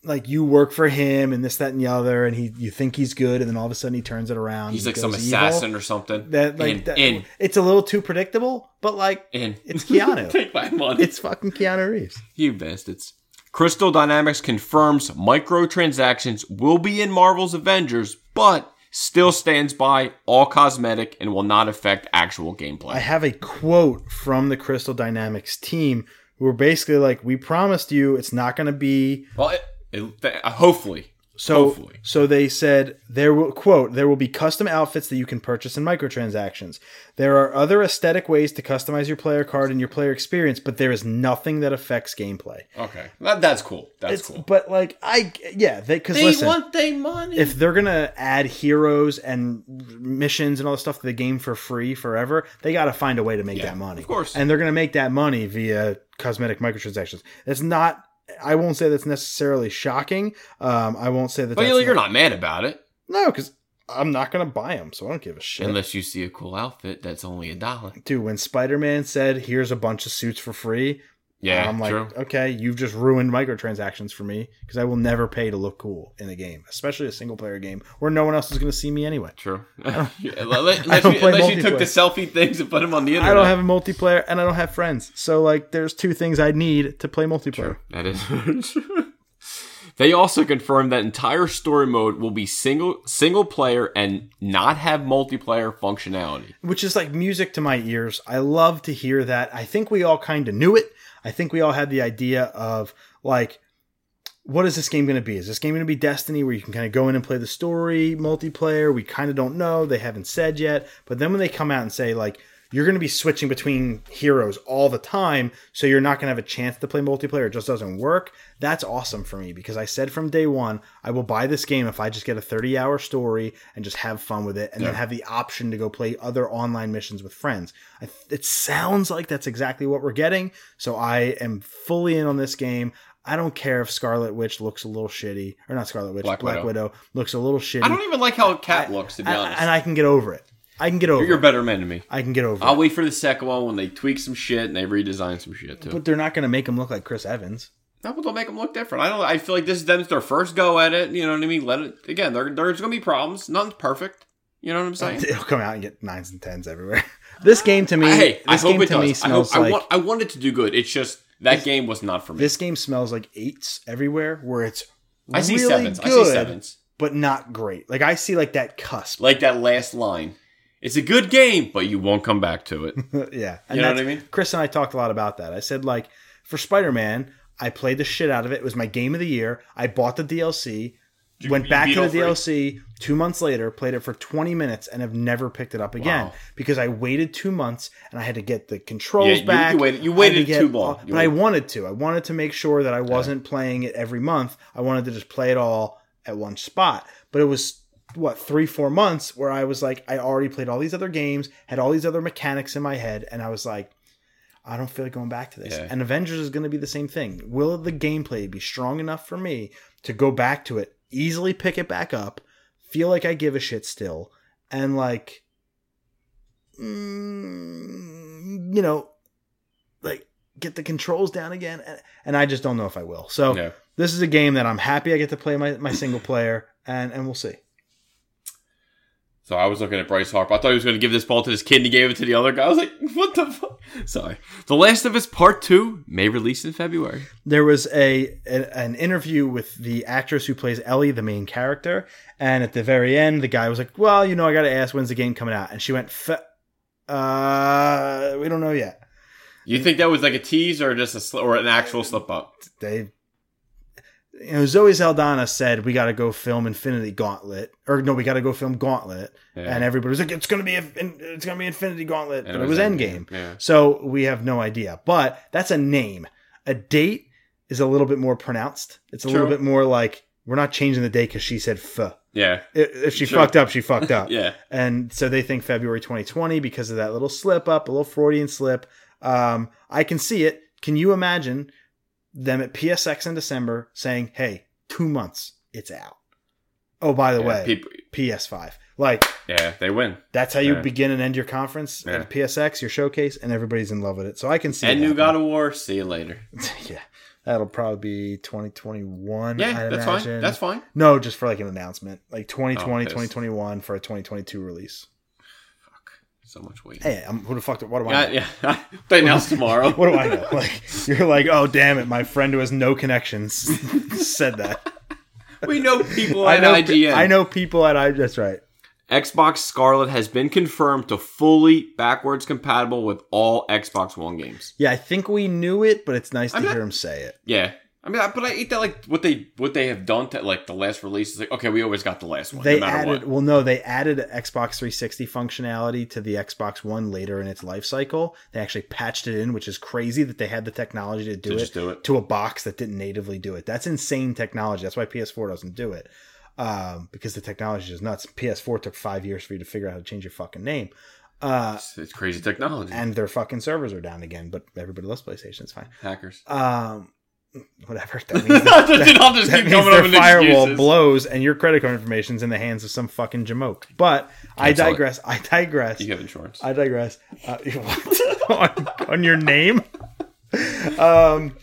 like you work for him and this, that, and the other, and he, you think he's good, and then all of a sudden he turns it around. He's like some evil, assassin or something. That like in, that, in, it's a little too predictable, but like in. it's Keanu. Take my money. it's fucking Keanu Reeves. you bastards. Crystal Dynamics confirms microtransactions will be in Marvel's Avengers, but still stands by all cosmetic and will not affect actual gameplay. I have a quote from the Crystal Dynamics team who were basically like, "We promised you it's not going to be well, it, it, th- uh, hopefully. So, Hopefully. so they said there will quote there will be custom outfits that you can purchase in microtransactions. There are other aesthetic ways to customize your player card and your player experience, but there is nothing that affects gameplay. Okay, that, that's cool. That's It's, cool. But like I yeah, they because They listen, want their money. if they're gonna add heroes and missions and all the stuff to the game for free forever, they got to find a way to make Yeah, that money. of course. and they're gonna make that money via cosmetic microtransactions. It's not. I won't say that's necessarily shocking. Um, I won't say that. but that's you're, you're not mad about it no, because I'm not gonna buy them, so I don't give a shit. unless you see a cool outfit that's only a dollar. Dude, when Spider Man said, "Here's a bunch of suits for free," Yeah, I'm like, true. okay, you've just ruined microtransactions for me because I will never pay to look cool in a game, especially a single player game where no one else is gonna see me anyway. True. Yeah, unless you, unless you took the selfie things and put them on the internet. I don't have a multiplayer and I don't have friends, so like, there's two things I need to play multiplayer. That is true. They also confirmed that entire story mode will be single single player and not have multiplayer functionality. which is like music to my ears. I love to hear that. I think we all kind of knew it. I think we all had the idea of like, what is this game going to be? Is this game going to be Destiny where you can kind of go in and play the story multiplayer? We kind of don't know. They haven't said yet. But then when they come out and say, like, you're going to be switching between heroes all the time, so you're not going to have a chance to play multiplayer. It just doesn't work. That's awesome for me because I said from day one, I will buy this game if I just get a 30 hour story and just have fun with it and then have the option to go play other online missions with friends. I, it sounds like that's exactly what we're getting. So I am fully in on this game. I don't care if Scarlet Witch looks a little shitty, or not Scarlet Witch, Black, Black Widow. Widow. looks a little shitty. I don't even like how Cat looks, to be and, honest. and I can get over it. I can get over You're a better man than me. I can get over I'll it. wait for the second one when they tweak some shit and they redesign some shit too. But they're not going to make him look like Chris Evans. That will make them look different. I don't. I feel like this is them their first go at it. You know what I mean? Let it again. There, there's gonna be problems. Nothing's perfect. You know what I'm saying? It'll come out and get nines and tens everywhere. this game to me, hey, I this hope game it to me does. I, hope, smells I like want. I want it to do good. It's just that game was not for me. this game smells like eights everywhere, where it's I see really sevens. I good, see sevens. but not great. Like I see like that cusp. Like that last line. It's a good game, but you won't come back to it. yeah, You know what I mean? Chris and I talked a lot about that. I said like for Spider Man, I played the shit out of it. It was my game of the year. I bought the DLC. went you back to the? DLC two months later, played it for 20 minutes, and have never picked it up again Wow. because I waited two months and I had to get the controls Yeah, back. you waited- you waited get too long. You but I wanted to. I wanted to make sure that I wasn't playing it every month. I wanted to just play it all at one spot. But it was what three, four months where I was like, I already played all these other games, had all these other mechanics in my head, and I was like, I don't feel like going back to this. Yeah. And Avengers is going to be the same thing. Will the gameplay be strong enough for me to go back to it, easily pick it back up, feel like I give a shit still, and like, mm, you know, like get the controls down again? And, and I just don't know if I will. So this is a game that I'm happy I get to play my, my single player, and and we'll see. So I was looking at Bryce Harper. I thought he was going to give this ball to this kid, and he gave it to the other guy. I was like, "What the fuck?" Sorry. The Last of Us Part Two may release in February. there was a, a- an interview with the actress who plays Ellie, the main character, and at the very end, the guy was like, "Well, you know, I got to ask when's the game coming out," and she went, "F- "Uh, we don't know yet." You think that was like a tease or just a sl- or an actual slip up? They, you know, Zoe Saldana said we got to go film Infinity Gauntlet, or no, we got to go film Gauntlet, Yeah. and everybody was like, "It's gonna be, a, it's gonna be Infinity Gauntlet," And but it was Endgame. Yeah. So we have no idea. But that's a name. A date is a little bit more pronounced. It's a little bit more like we're not changing the date because she said "f." Yeah. If she fucked up, she fucked up. Yeah. And so they think February 2020 because of that little slip up, a little Freudian slip. Um, I can see it. Can you imagine them at PSX in December saying, "Hey, two months, it's out." Oh, by the Yeah, way, people- PS5. Like Yeah, they win. that's how you Yeah. begin and end your conference Yeah. at PSX, your showcase, and everybody's in love with it. So I can see. And new. God of War. See you later. yeah, that'll probably be 2021. Yeah, I'd that's imagine. fine. That's fine. no, just for like an announcement, like 2020, oh, 2021 for a 2022 release. So much weight. Hey, I'm, who the fuck? What do I? Yeah, know? yeah. they announce tomorrow. What do I know? Like you're like, oh damn it, my friend who has no connections said that. we know people I at know. IGN. I know people at I. That's right. Xbox Scarlett has been confirmed to fully backwards compatible with all Xbox One games. Yeah, I think we knew it, but it's nice to I'm not- hear him say it. Yeah. I mean, I- but I hate that like what they what they have done to like the last release is like okay, we always got the last one. They no added what. well no, they added Xbox 360 functionality to the Xbox One later in its life cycle. They actually patched it in, which is crazy that they had the technology to do, To it, do it. to a box that didn't natively do it. That's insane technology. That's why PS4 doesn't do it. Um, because the technology is nuts. PS4 took five years for you to figure out how to change your fucking name. Uh, It's, it's crazy technology. and their fucking servers are down again, but everybody loves PlayStation. It's fine. Hackers. Um, whatever. That means that, Dude, I'll just that keep means their up with firewall excuses. blows and your credit card information is in the hands of some fucking jamoke. But I Cancel it. digress. I digress. You have insurance. I digress. Uh, what? on, on your name? Um,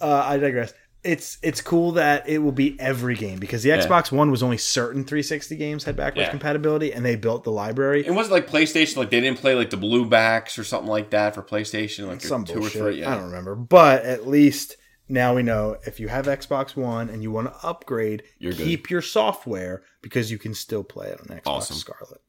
uh, I digress. It's it's cool that it will be every game because the Xbox One was only certain 360 games had backwards Yeah. compatibility, and they built the library. it wasn't like PlayStation, like they didn't play like the blue backs or something like that for PlayStation, like some two bullshit. or three. Yeah. I don't remember, but at least now we know if you have Xbox One and you want to upgrade, You're good. keep your software because you can still play it on Xbox Awesome. Scarlett.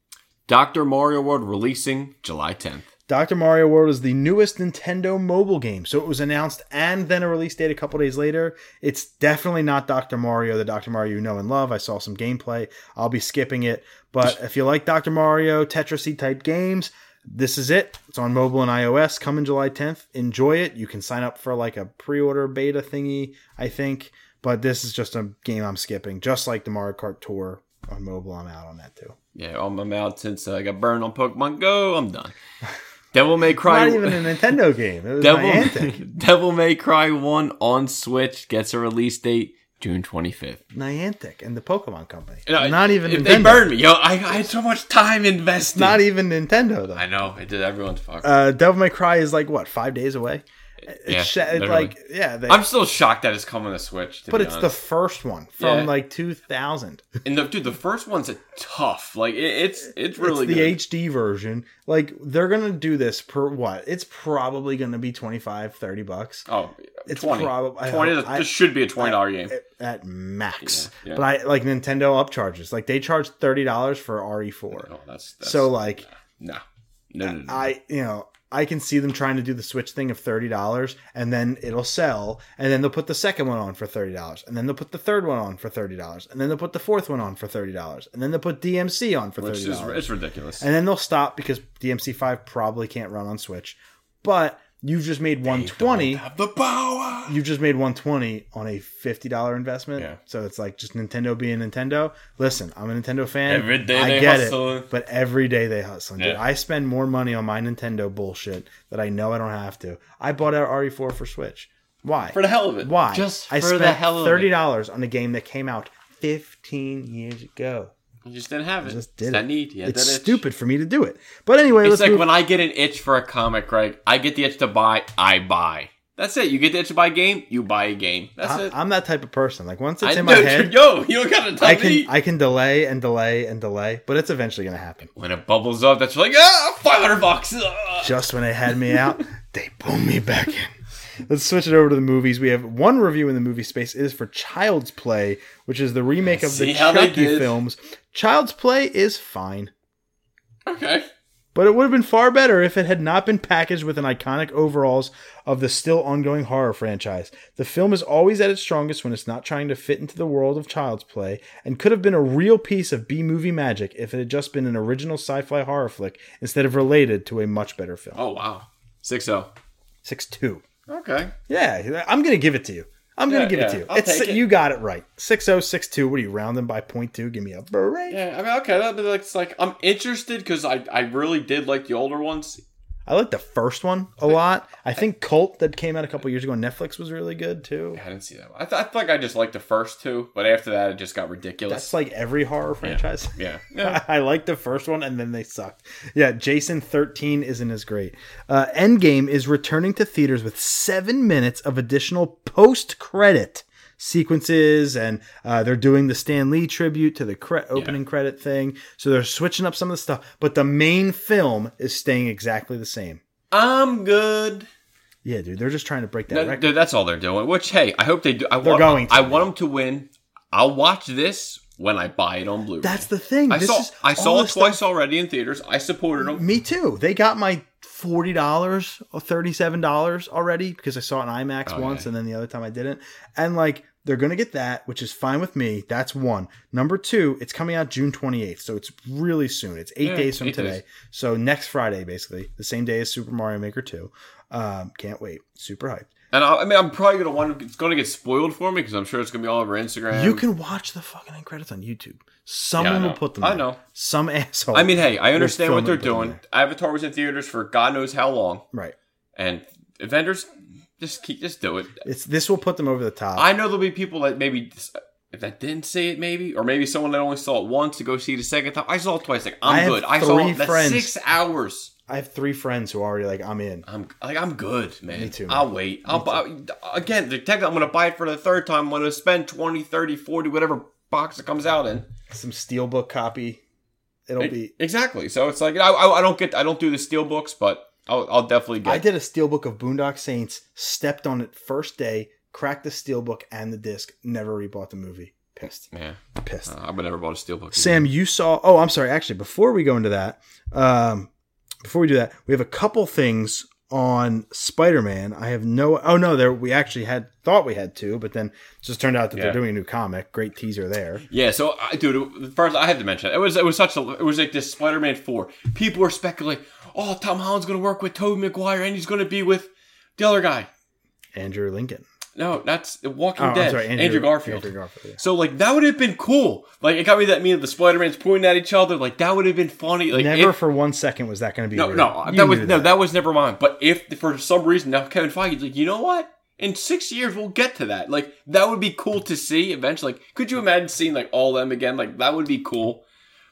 Dr. Mario World releasing July 10th. Dr. Mario World is the newest Nintendo mobile game. So it was announced and then a release date a couple days later. It's definitely not Dr. Mario, the Dr. Mario you know and love. I saw some gameplay. I'll be skipping it. But if you like Dr. Mario, Tetrisy type games, this is it. It's on mobile and iOS coming July 10th. Enjoy it. You can sign up for like a pre order beta thingy, I think. But this is just a game I'm skipping, just like the Mario Kart Tour on mobile. I'm out on that too. Yeah, I'm out since uh, I got burned on Pokemon Go. I'm done. Devil May Cry. Not even a Nintendo game. It was Devil, Devil May Cry 1 on Switch gets a release date June 25th. Niantic and the Pokemon Company. Know, not even. They burned me. Yo, I, I had so much time invested. Not even Nintendo though. I know. It did everyone's fuck. Uh, Devil May Cry is like what five days away. Yeah, It's sh- it's like yeah, they, I'm still shocked that it's coming to Switch. To but it's the first one from Yeah. like 2000. and the dude, the first one's a tough. Like it, it's it's really it's the good. HD version. Like they're gonna do this per what? It's probably gonna be 25, 30 bucks oh, It's 20. prob- I 20 hope- I- this should be a twenty dollar game. at, max. Yeah, yeah. But I like Nintendo upcharges. Like they charge thirty dollars for RE4. No, that's, that's So like no, no, no, no. I, you know, I can see them trying to do the Switch thing of thirty dollars, and then it'll sell, and then they'll put the second one on for thirty dollars, and then they'll put the third one on for thirty dollars, and then they'll put the fourth one on for thirty dollars, and then they'll put DMC on for Which thirty is dollars, it's ridiculous. and then they'll stop because DMC five probably can't run on Switch, but you've just made one twenty. have the power. You've just made 120 on a $50 investment. Yeah. So it's like just Nintendo being Nintendo. Listen, I'm a Nintendo fan. Every day I they get hustling. it. But every day they hustle. Dude, Yeah. I spend more money on my Nintendo bullshit that I know I don't have to. I bought out RE4 for Switch. Why? For the hell of it. Why? Just I for spent the hell of thirty it. dollars on a game that came out 15 years ago. You just didn't have it. I Just did that it. need. You it's stupid for me to do it. But anyway, It's like move- when I get an itch for a comic, Greg. I get the itch to buy. I buy. That's it. You get the itch to buy a game. You buy a game. That's I, it. I'm that type of person. Like once it's I in my head, Yo, you don't gotta tell I me. can I can delay and delay and delay, but it's eventually gonna happen. when it bubbles up, that's like ah, five hundred bucks. Ah. just when they had me out, they pull me back in. Let's switch it over to the movies. We have one review in the movie space. It is for Child's Play, which is the remake of the See they Chucky films. Child's Play is fine, Okay. but it would have been far better if it had not been packaged with an iconic overalls of the still ongoing horror franchise. The film is always at its strongest when it's not trying to fit into the world of Child's Play, and could have been a real piece of B movie magic if it had just been an original sci-fi horror flick instead of related to a much better film. Oh wow. Six zero. Six two. Okay. Yeah, I'm gonna give it to you. I'm gonna Yeah, give it to you. I'll it's it. you got it right. Six oh six two. What are you rounding by point two? Give me a break. Yeah. I mean, okay. That like, it's like I'm interested because I I really did like the older ones. I like the first one a lot. I think Cult that came out a couple years ago on Netflix was really good too. I didn't see that. One. I, th- I like I just liked the first two, but after that, it just got ridiculous. That's like every horror franchise. yeah. Yeah. I like the first one and then they sucked. Yeah, Jason 13 isn't as great. Uh, Endgame is returning to theaters with seven minutes of additional post credit sequences and uh, they're doing the Stan Lee tribute to the cre- opening credit thing. So they're switching up some of the stuff, but the main film is staying exactly the same. I'm good. Yeah, dude, they're just trying to break that That- record. dude, that's all they're doing. Which, hey, I hope they do. I They're want, going to. I want them to win. I'll watch this when I buy it on Blu-ray. That's the thing. I This saw. I saw it twice stuff- already in theaters. I supported them. Me too. They got my forty dollars or thirty seven dollars already because I saw it in IMAX Oh, once, yeah. and then the other time I didn't. And like they're gonna get that, which is fine with me. That's one. Number two, it's coming out June twenty eighth, so it's really soon. It's eight Yeah, days from eight today. days. So next Friday, basically the same day as Super Mario Maker two. Um, can't wait. Super hyped. And I, I mean, I'm probably gonna want. It's gonna get spoiled for me because I'm sure it's gonna be all over Instagram. you can watch the fucking end credits on YouTube. Someone Yeah, will put them. I there. know. Some asshole. I mean, hey, I understand what they're it, put it doing. Avatar was in theaters for God knows how long, right. and Avengers just keep just do it. It's this will put them over the top. I know there'll be people that maybe if that didn't see it, maybe, or maybe someone that only saw it once to go see it a second time. I saw it twice. Like I'm I good. I saw it. Friends. six hours. I have three friends who are already like, I'm in. I'm like I'm good, man. Me too, man. I'll wait. I'll buy again. The tech I'm to buy it for the third time. I'm to spend 20, 30, 40, whatever box it comes out in. Some steelbook copy. It'll be. exactly. So it's like I, I, I don't get I don't do the steel books, but I'll, I'll definitely get. I did a steelbook of Boondock Saints. Stepped on it first day. Cracked the steelbook and the disc. Never rebought the movie. Pissed. Yeah, Pissed. uh, I've never bought a steel book. Sam, you saw. Oh, I'm sorry. Actually, before we go into that, um, before we do that, we have a couple things on Spider-Man. I have no. Oh no, there we actually had thought we had two, but then it just turned out that Yeah. they're doing a new comic. Great teaser there. Yeah, so I dude, first I had to mention it. it was it was such a it was like this Spider-Man four. People were speculating, oh, Tom Holland's gonna work with Tobey Maguire and he's gonna be with the other guy. Andrew Lincoln. No, that's Walking Oh, Dead. sorry, Andrew, Garfield. Andrew Garfield. yeah. So like that would have been cool. Like it got me that meme of the Spider-Man's pointing at each other. Like that would have been funny. Like Never if- for one second was that going to be. no, weird. no, You that was knew no, that was never mine. But if for some reason now Kevin Feige's like, you know what? In six years we'll get to that. Like that would be cool to see eventually. Like, could you imagine seeing like all them again? Like that would be cool.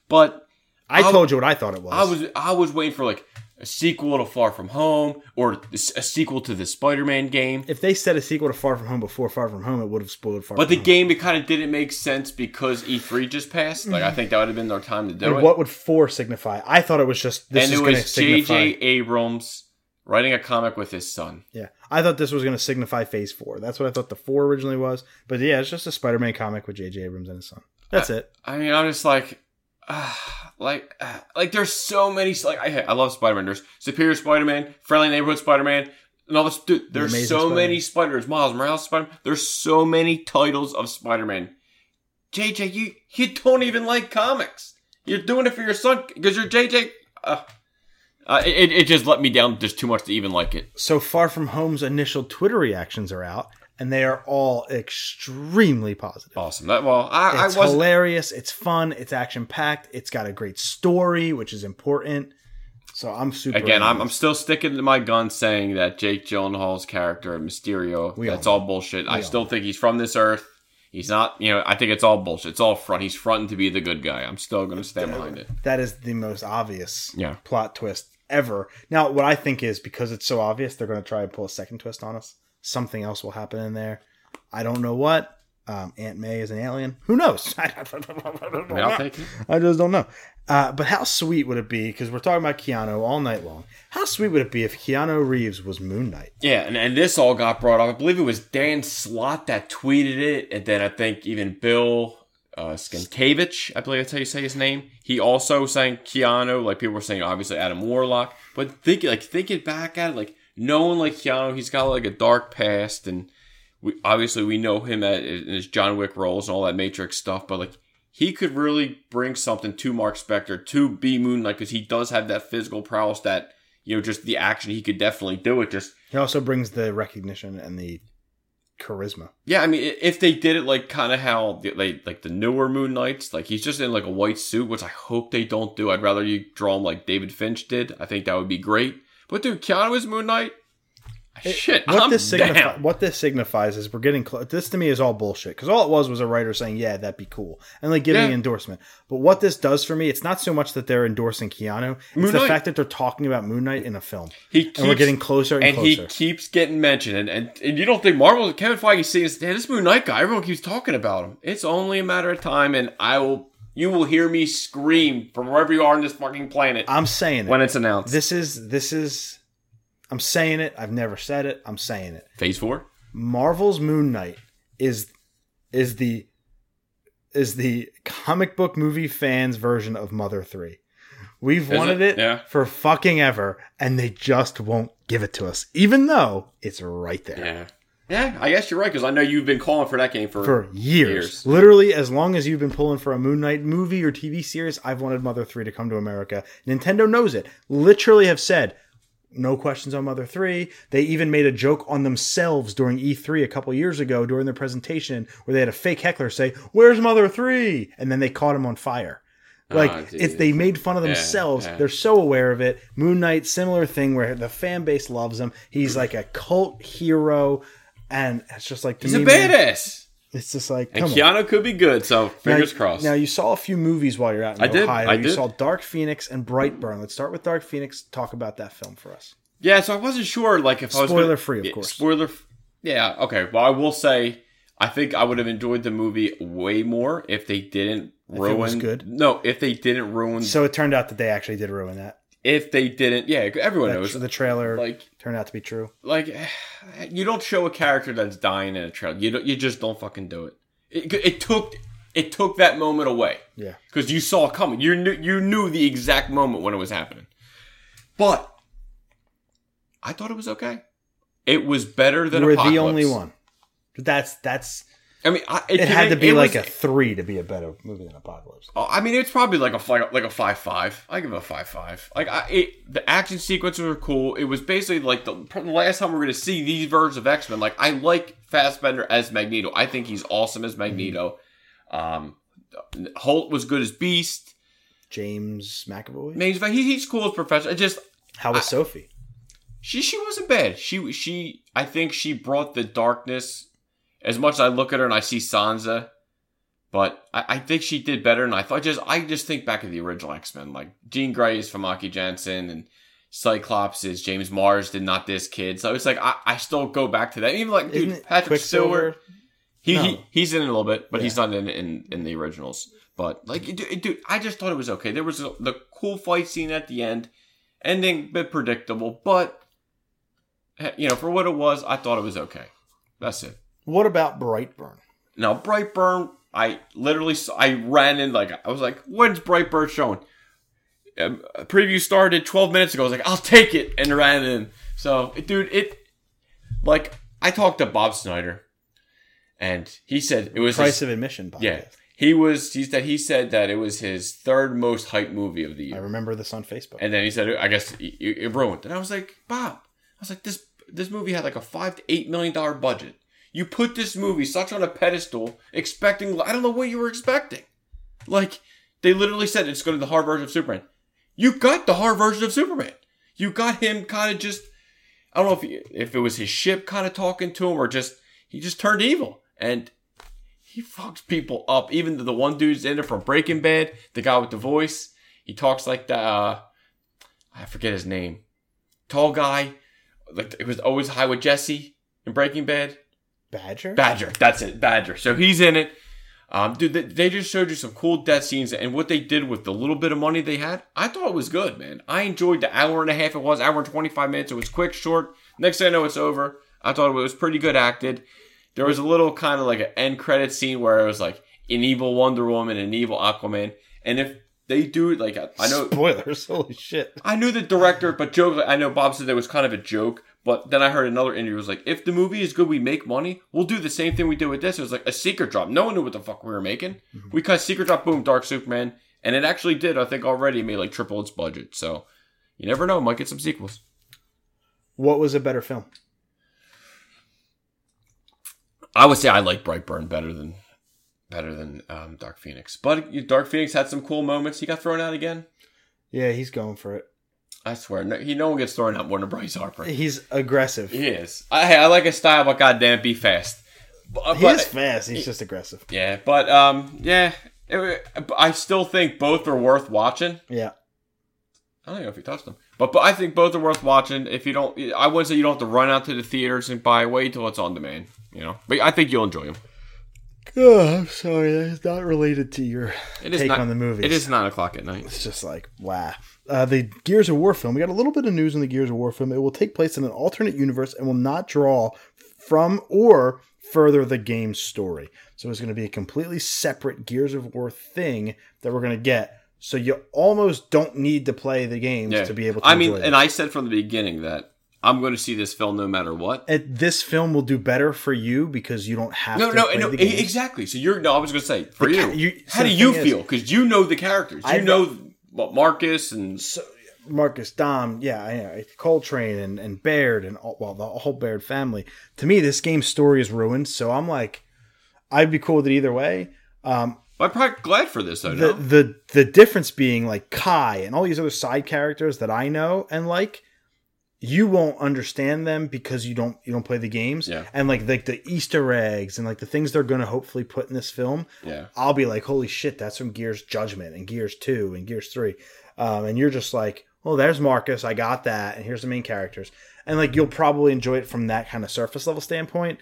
But I I- told you what I thought it was. I was I was waiting for like a sequel to Far From Home or a sequel to the Spider-Man game. If they said a sequel to Far From Home before Far From Home, it would have spoiled Far But the Home. game, it kind of didn't make sense because E3 just passed. Like I mm-hmm. think that would have been their time to do And it. what would four signify? I thought it was just this and is going to was signify. J.J. Abrams writing a comic with his son. Yeah, I thought this was going to signify Phase Four. That's what I thought the four originally was. But yeah, it's just a Spider-Man comic with J.J. Abrams and his son. That's it. I mean, I'm just like, like uh, like there's so many like I I love Spider Man. There's Superior Spider Man, Friendly Neighborhood Spider Man. And all this, dude, there's Amazing so Spider-Man. many Spiders. Miles Morales Spider. Man There's so many titles of Spider Man. JJ, you you don't even like comics. You're doing it for your son because you're JJ. Uh, uh, it it just let me down just too much to even like it. So Far From Home's initial Twitter reactions are out, and they are all extremely positive. Awesome. That well, I, I It's wasn't. hilarious. It's fun. It's action packed. It's got a great story, which is important. So I'm super. Again, I'm, I'm still sticking to my gun saying that Jake Gyllenhaal's character, Mysterio, We that's all bullshit. I all still think he's from this earth. He's not, you know, I think it's all bullshit. It's all front. He's fronting to be the good guy. I'm still going to stand behind it. that is the most obvious Yeah. plot twist ever. Now, what I think is because it's so obvious, they're going to try and pull a second twist on us. Something else will happen in there. I don't know what. Um, Aunt May is an alien. Who knows? I, I mean, I'll take it. I just don't know. Uh, but how sweet would it be? Because we're talking about Keanu all night long. How sweet would it be if Keanu Reeves was Moon Knight? Yeah, and, and this all got brought up. I believe it was Dan Slott that tweeted it, and then I think even Bill uh, Skinkevich, I believe that's how you say his name. He also sang Keanu. Like people were saying, obviously Adam Warlock. But think like thinking back at it, like no one like Keanu. He's got like a dark past, and we obviously we know him at, in his John Wick roles and all that Matrix stuff. But like he could really bring something to Mark Spector to be Moon Knight because he does have that physical prowess that you know just the action he could definitely do it. Just He also brings the recognition and the charisma. Yeah, I mean, if they did it like kind of how the, like like the newer Moon Knights, like he's just in like a white suit, which I hope they don't do. I'd rather you draw him like David Finch did. I think that would be great. But dude, Keanu is Moon Knight. Shit, What I'm this signifi- what this signifies is we're getting close. This to me is all bullshit because all it was was a writer saying, "Yeah, that'd be cool," and like giving Yeah. an endorsement. But what this does for me, it's not so much that they're endorsing Keanu; it's Moon the Knight. fact that they're talking about Moon Knight in a film, He keeps, and we're getting closer and, and closer. he keeps getting mentioned. And, and and you don't think Marvel Kevin Feige sees hey, this Moon Knight guy? Everyone keeps talking about him. It's only a matter of time, and I will. You will hear me scream from wherever you are on this fucking planet I'm saying it. when it's announced. this is this is. I'm saying it. I've never said it. I'm saying it. Phase four. Marvel's Moon Knight is is the is the comic book movie fans version of Mother 3. We've Is wanted it? it, Yeah. for fucking ever and they just won't give it to us even though it's right there. Yeah. Yeah, I guess you're right because I know you've been calling for that game for, For years. Years. Literally as long as you've been pulling for a Moon Knight movie or TV series, I've wanted Mother 3 to come to America. Nintendo knows it. Literally have said no questions on Mother 3. They even made a joke on themselves during E3 a couple years ago during their presentation where they had a fake heckler say, Where's Mother 3? And then they caught him on fire. Like Ah, it's they made fun of themselves. yeah. They're so aware of it. Moon Knight, similar thing where the fan base loves him. He's like a cult hero, and it's just like to He's a me, man, badass. it's just like And come on. Keanu could be good, so fingers now, crossed. Now you saw a few movies while you're out in I did, I you did. saw Dark Phoenix and Brightburn. Let's start with Dark Phoenix. Talk about that film for us. yeah, so I wasn't sure, like, if I was Spoiler free, of course. Spoiler. f- Yeah, okay. Well, I will say, I think I would have enjoyed the movie way more if they didn't it ruin. was good? No, if they didn't ruin. So it turned out that they actually did ruin that. If they didn't, yeah, everyone That- knows. the trailer Like, turned out to be true. like, you don't show a character that's dying in a trailer. You don't. You just don't fucking do it. It, it took. It took that moment away. Yeah. because you saw it coming. You knew you knew the exact moment when it was happening. But I thought it was okay. It was better than You were Apocalypse. the only one. That's that's I mean, I, it had to be like was- a three to be a better movie than Apocalypse. Oh, I mean, it's probably like a fi- like a five five. I give it a five five. Like I, it, the action sequences were cool. It was basically like the, the last time we're going to see these versions of X Men. Like I like Fassbender as Magneto. I think he's awesome as Magneto. Um, Hoult was good as Beast. James McAvoy. I he's, he, he's cool as Professor. It just How was Sophie? She she wasn't bad. She she I think she brought the darkness. As much as I look at her and I see Sansa, but I, I think she did better. And I thought just I just think back of the original X Men, like Jean Grey is Famke Janssen and Cyclops is James Mars did not this kid. So it's like I, I still go back to that. Even like Isn't dude Patrick Stewart, he, No. he he's in it a little bit, but Yeah. he's not in in in the originals. But like dude, dude, I just thought it was okay. There was a, the cool fight scene at the end, ending a bit predictable, but eh, you know for what it was, I thought it was okay. That's it. What about Brightburn? Now Brightburn, I literally saw, I ran in like I was like, when's Brightburn showing? um, preview started 12 minutes ago. I was like, I'll take it, and ran in. So, dude, it like I talked to Bob Snyder, and he said it was Price his, of admission. Podcast. yeah. He was he said he said that it was his third most hyped movie of the year. I remember this on Facebook. and then he said I guess it, it ruined. And I was like, Bob, I was like this this movie had like a five to eight million dollar budget. You put this movie such on a pedestal, expecting I don't know what you were expecting. Like they literally said it's going to be the hard version of Superman. You got the hard version of Superman. You got him kind of just I don't know if he, if it was his ship kind of talking to him or just he just turned evil and he fucks people up. Even the, one dude's in it from Breaking Bad, the guy with the voice, he talks like the uh, I forget his name. Tall guy, like it was always high with Jesse in Breaking Bad. Badger. Badger, that's it, Badger. So he's in it. Um, dude, they, just showed you some cool death scenes and what they did with the little bit of money they had. I thought it was good, man. I enjoyed the hour and a half it was, hour and 25 minutes. It was quick, short. Next thing I know, it's over. I thought it was pretty good acted. There was a little kind of like an end credit scene where it was like an evil Wonder Woman and an evil Aquaman. And if they do it, like, I I know. Spoilers. Holy shit. I knew the director, but joke. I know Bob said that was kind of a joke, but then I heard another interview was like, if the movie is good, we make money. We'll do the same thing we did with this. It was like a secret drop. No one knew what the fuck we were making. We cut secret drop, boom, Dark Superman, and it actually did. I think already made like triple its budget. So you never know, might get some sequels. What was a better film? I would say I like Brightburn better than better than um, Dark Phoenix, but Dark Phoenix had some cool moments. He got thrown out again. Yeah, he's going for it. I swear, no, he no one gets thrown out more than Bryce Harper. He's aggressive. He is. I I like his style, but goddamn, be fast. But, He is fast. He's just aggressive. Yeah, but um, yeah, it- I still think both are worth watching. Yeah. I don't know if you touched them, but but I think both are worth watching. If you don't, I wouldn't say you don't have to run out to the theaters and buy. Wait till it's on demand. You know, but I think you'll enjoy them. Oh, I'm sorry. That's not related to your It is take not, on the movies. It is nine o'clock at night. It's just like, wow. Uh, the Gears of War film. We got a little bit of news on the Gears of War film. It will take place in an alternate universe and will not draw from or further the game's story. So it's going to be a completely separate Gears of War thing that we're going to get. So you almost don't need to play the games Yeah, to be able to. I mean, and. I said from the beginning that I'm going to see this film no matter what. And this film will do better for you because you don't have No, to no, no, exactly. So you're no. I was going to say for The you, you- how so do you feel? Because you know the characters. You I've- know what Marcus and so Marcus Dom, yeah, yeah, Cole Train and, and Baird and all, well the whole Baird family. To me, this game's story is ruined. So I'm like, I'd be cool with it either way. Um, I'm probably glad for this though. the no? the the difference being like Kai and all these other side characters that I know and like, you won't understand them because you don't you don't play the games. Yeah. And like like the Easter eggs and like the things they're gonna hopefully put in this film. Yeah. I'll be like, holy shit, that's from Gears Judgment and Gears 2 and Gears 3. Um, and you're just like, oh, there's Marcus. I got that. And here's the main characters. And like, you'll probably enjoy it from that kind of surface level standpoint.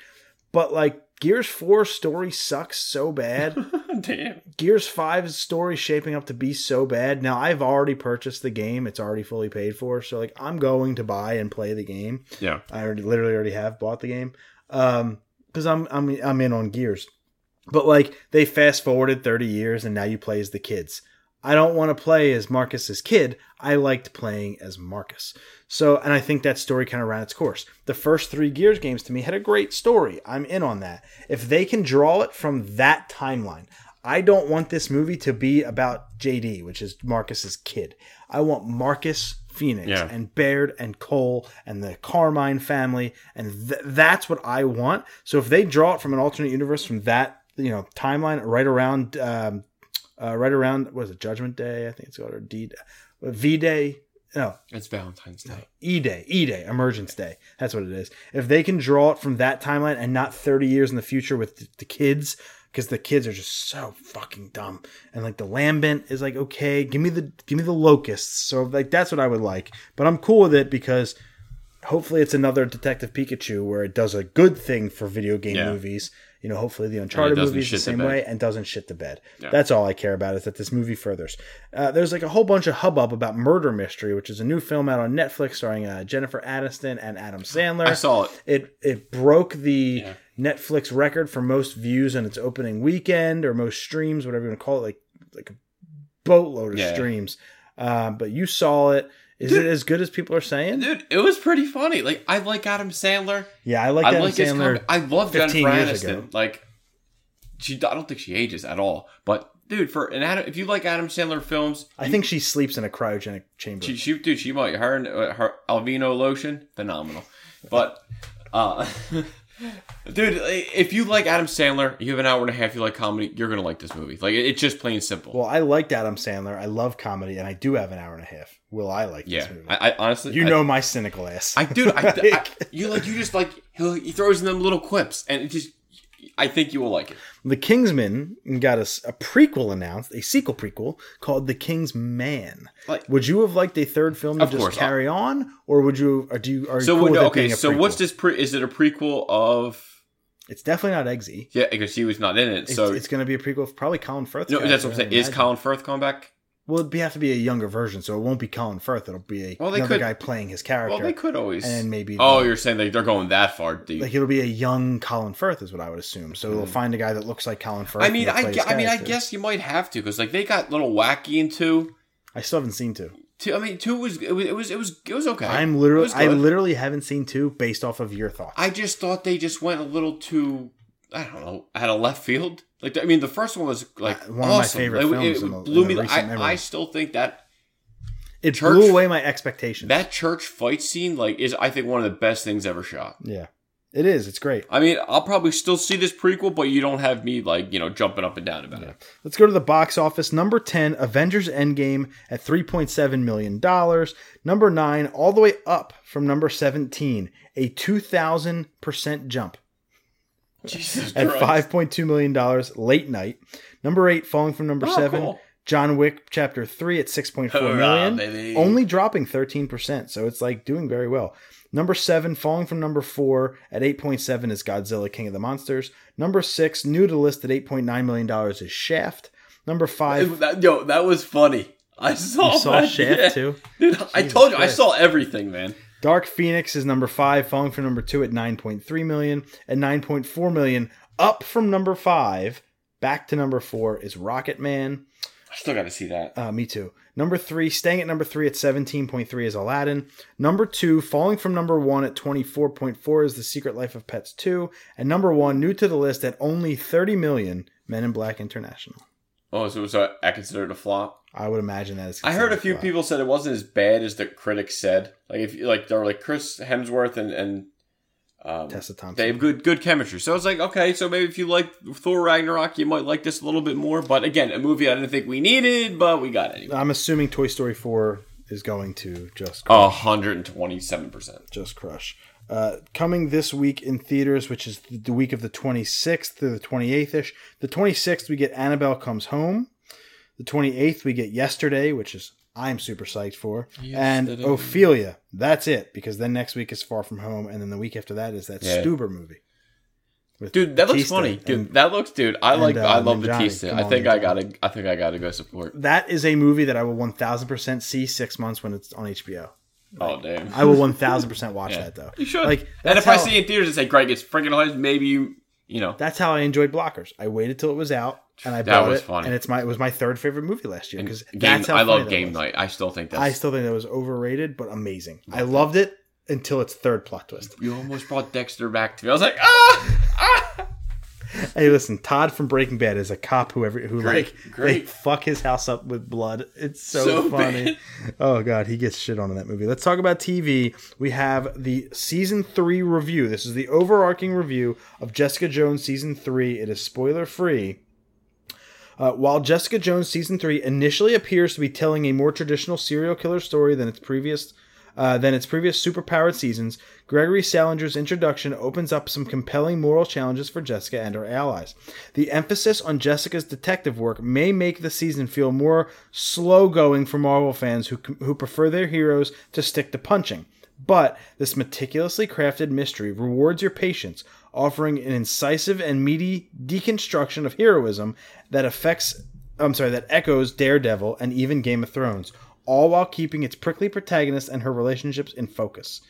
But like, Gears 4 story sucks so bad. Damn. Gears 5's story shaping up to be so bad. Now, I've already purchased the game, it's already fully paid for. So, like, I'm going to buy and play the game. Yeah. I already literally already have bought the game. Um, because I'm I'm I'm in on Gears. But like they fast forwarded 30 years and now you play as the kids. I don't want to play as Marcus's kid. I liked playing as Marcus. So, and I think that story kind of ran its course. The first three Gears games to me had a great story. I'm in on that. If they can draw it from that timeline, I don't want this movie to be about JD, which is Marcus's kid. I want Marcus Phoenix Yeah. and Baird and Cole and the Carmine family, and th- that's what I want. So if they draw it from an alternate universe from that you know timeline right around um, uh, right around was it Judgment Day? I think it's called or D V Day. No, It's Valentine's Day. E Day, E Day, Emergence Day. That's what it is. If they can draw it from that timeline and not 30 years in the future with the, the kids, because the kids are just so fucking dumb. And like the Lambent is like, okay, give me the give me the locusts. So like that's what I would like. But I'm cool with it because hopefully it's another Detective Pikachu where it does a good thing for video game Yeah. movies. You know, hopefully the Uncharted movie is the shit the same way and doesn't shit the bed. Yeah. That's all I care about is that this movie furthers. Uh, there's like a whole bunch of hubbub about Murder Mystery, which is a new film out on Netflix starring uh, Jennifer Aniston and Adam Sandler. I saw it. It it broke the Yeah. Netflix record for most views in its opening weekend or most streams, whatever you want to call it, like like a boatload of Yeah. streams. Uh, but you saw it. Is Dude. it as good as people are saying? Dude, it was pretty funny. Like I like Adam Sandler. Yeah, I like I Adam like Sandler. I love 15 Jennifer Aniston. Like she, I don't think she ages at all. But dude, for an Adam, if you like Adam Sandler films, I think she sleeps in a cryogenic chamber. she, she dude, she might her and uh, her Aveeno lotion, phenomenal. But uh, dude, if you like Adam Sandler, you have an hour and a half. You like comedy, you're gonna like this movie. Like it- it's just plain simple. well, I liked Adam Sandler. I love comedy, and I do have an hour and a half. Will I like yeah, this movie? I, I honestly, you I- know my cynical ass. I dude, I, I, you like you just like he throws in them little quips, and it just I think you will like it. The Kingsman got a prequel announced, a sequel prequel called The King's Man. Like- would you have liked a third film to just course. Uh, carry on, or would you? Or do you? Are you So cool it okay, a so what's this? Pre- is it a prequel of? It's definitely not Eggsy. Yeah, because he was not in it. So it's going to be a prequel of probably Colin Firth. no, that's what I'm saying. Is Colin Firth coming back? Well, it'd be, have to be a younger version, so it won't be Colin Firth. It'll be a, Well, they another could- guy playing his character. Well, they could always. and maybe oh, you're saying like they're going that far deep? like it'll be a young Colin Firth, is what I would assume. So they'll find a guy that looks like Colin Firth. Hmm. I mean, I, play gue- his I mean, I guess you might have to because like they got a little wacky in two. I still haven't seen two. Two, I mean, two was it was it was it was, it was okay. I'm literally, I literally haven't seen two based off of your thoughts. I just thought they just went a little too. I don't know, out of left field. Like I mean, the first one was like Uh, one of my awesome. favorite It- films It, the- blew the me. I, memory. I still think that it church- blew away my expectations. that church fight scene like is I think one of the best things ever shot. yeah, it is. It's great. I mean, I'll probably still see this prequel, but you don't have me like you know jumping up and down about it. Let's go to the box office. Number 10, Avengers Endgame at $3.7 million. Number 9, all the way up from number 17, a 2,000% jump Jesus at Christ. $5.2 million late night. Number 8, falling from number Oh, 7, cool. John Wick Chapter 3 at six point four million, baby. Only dropping 13%, so it's like doing very well. Number 7, falling from number 4 at 8.7 is Godzilla King of the Monsters. Number 6, new to the list at $8.9 million is Shaft. Number 5, That- yo, that was funny. I saw, You saw that, Shaft yeah. too? Dude, I told you, I saw everything, man. Dark Phoenix is number five, falling from number two at 9.3 million. At 9.4 million, up from number five, back to number four is Rocketman. I still got to see that. Uh, me too. Number three, staying at number three at 17.3 is Aladdin. Number two, falling from number one at 24.4 is The Secret Life of Pets 2. And number one, new to the list at only 30 million, Men in Black International. Oh, so, so I consider it a flop. I would imagine that is. I heard a few flop. people said it wasn't as bad as the critics said. Like if like, they're like Chris Hemsworth and and um, Tessa Thompson. they have good good chemistry. So it's like okay, so maybe if you like Thor Ragnarok, you might like this a little bit more. But again, a movie I didn't think we needed, but we got it anyway. I'm assuming Toy Story 4 is going to just A hundred and twenty-seven percent. just crush. Uh, coming this week in theaters, which is the week of the 26th to the 28th ish. The 26th, we get Annabelle Comes Home. The 28th, we get Yesterday, which is I'm super psyched for. And Yesterday. Ophelia. That's it, because then next week is Far From Home, and then the week after that is that Yeah. Stuber movie. Dude, that looks Batista funny. Dude, and- that looks, dude. I like, uh, I love Nanjiani. Batista. I think I gotta, I think I gotta go support. That is a movie that I will 1000% see six months when it's on HBO. Oh damn. I will 1000% watch Yeah. that, though. You should. Like, and that's if I see it in theaters and say Greg, it's freaking hilarious, maybe you, you know, That's how I enjoyed Blockers. I waited till it was out and I That bought was it, funny. and it's my it was my third favorite movie last year because that's how I love Game. Night. I still think that's. I still think that was overrated but amazing. I loved it until its third plot twist. you almost brought Dexter back to me. I was like, ah. Hey, listen, Todd from Breaking Bad is a cop who every who Great, like great. they fuck his house up with blood. It's so, So funny. Oh god, he gets shit on in that movie. Let's talk about TV. We have the season three review. This is the overarching review of Jessica Jones season three. It is spoiler free. Uh, while Jessica Jones season three initially appears to be telling a more traditional serial killer story than its previous uh, than its previous superpowered seasons, Gregory Salinger's introduction opens up some compelling moral challenges for Jessica and her allies. The emphasis on Jessica's detective work may make the season feel more slow going for Marvel fans who who prefer their heroes to stick to punching. But this meticulously crafted mystery rewards your patience, offering an incisive and meaty deconstruction of heroism that affects I'm sorry, that echoes Daredevil and even Game of Thrones, all while keeping its prickly protagonist and her relationships in focus.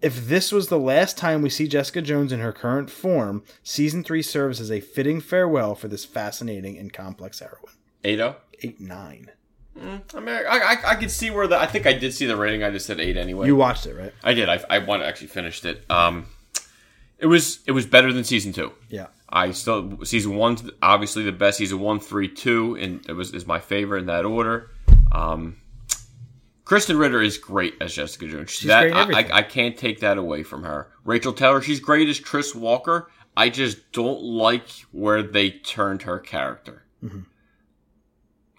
If this was the last time we see Jessica Jones in her current form, season 3 serves as a fitting farewell for this fascinating and complex heroine. Ado. 8 9. I mean, I, I I could see where the I think I did see the rating. I just said eight anyway. You watched it, right? I did. I I want actually finished it. Um, it was it was better than season two. Yeah. I still season one's obviously the best. Season one, three, two, and it was is my favorite in that order. Um, Krysten Ritter is great as Jessica Jones. She's that great I. I, can't take that away from her. Rachel Taylor, she's great as Trish Walker. I just don't like where they turned her character. Mm-hmm.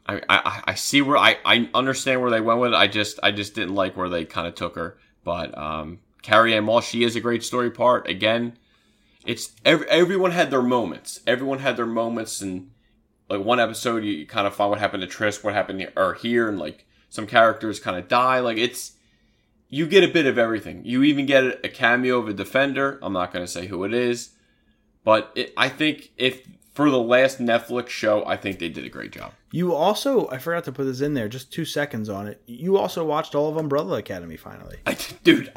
I, I I see where I, I understand where they went with it. I just I just didn't like where they kind of took her. But um, Carrie-Anne Moss, she is a great story part. Again, it's every, everyone had their moments. Everyone had their moments, and like one episode, you kind of find what happened to Trish, what happened here, or here, and like some characters kind of die. Like it's you get a bit of everything. You even get a cameo of a defender. I'm not going to say who it is, but it, I think if for the last Netflix show, I think they did a great job. You also, I forgot to put this in there, just two seconds on it. You also watched all of Umbrella Academy finally. I, dude,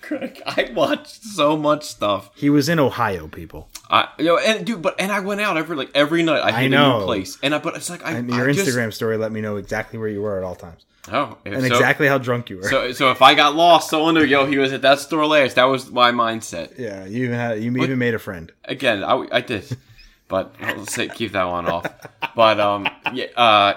Craig, I watched so much stuff. He was in Ohio, people. I, you know, and dude, but and I went out every like every night. I hit a new place, and I but it's like I And your I just- Instagram story let me know exactly where you were at all times. oh, And so- exactly how drunk you were. So, so if I got lost, someone knew, yo, he was at that store last. That was my mindset. yeah, you even had you even made a friend. Again, I, I did, but I'll say keep that one off. But um, yeah, uh,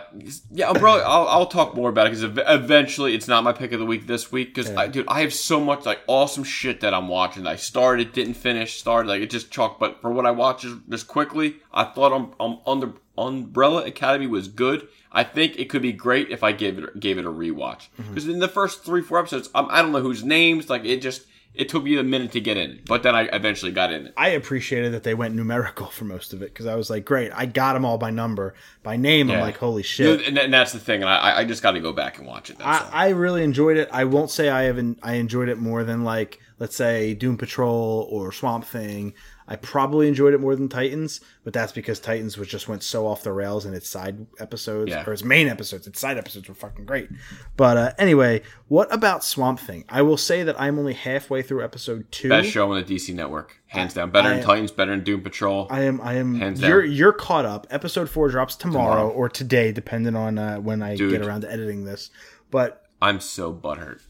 yeah, Umbrella. I'll, I'll talk more about it because eventually it's not my pick of the week this week. Because I, dude, I have so much like awesome shit that I'm watching. I started, didn't finish, started like it just chalk. But for what I watched just, quickly, I thought um, um, under Umbrella Academy was good. I think it could be great if I gave it gave it a rewatch because in the first three four episodes, um, I don't know whose names. Like it just it took me a minute to get in, but then I eventually got in. I appreciated that they went numerical for most of it because I was like, great, I got them all by number, by name. I'm like, holy shit. And, and that's the thing, and I, I just got to go back and watch it. All. I, I really enjoyed it. I won't say I haven't. I enjoyed it more than like, let's say, Doom Patrol or Swamp Thing. I probably enjoyed it more than Titans, but that's because Titans was just went so off the rails in its side episodes Yeah. or its main episodes. Its side episodes were fucking great. But uh, anyway, what about Swamp Thing? I will say that I'm only halfway through episode two. Best show on the DC network, hands down. Better I- than Titans, better than Doom Patrol. I am. I am. Hands you're down. you're caught up. Episode four drops tomorrow, Tomorrow. or today, depending on uh, when I Dude. get around to editing this. But I'm so butthurt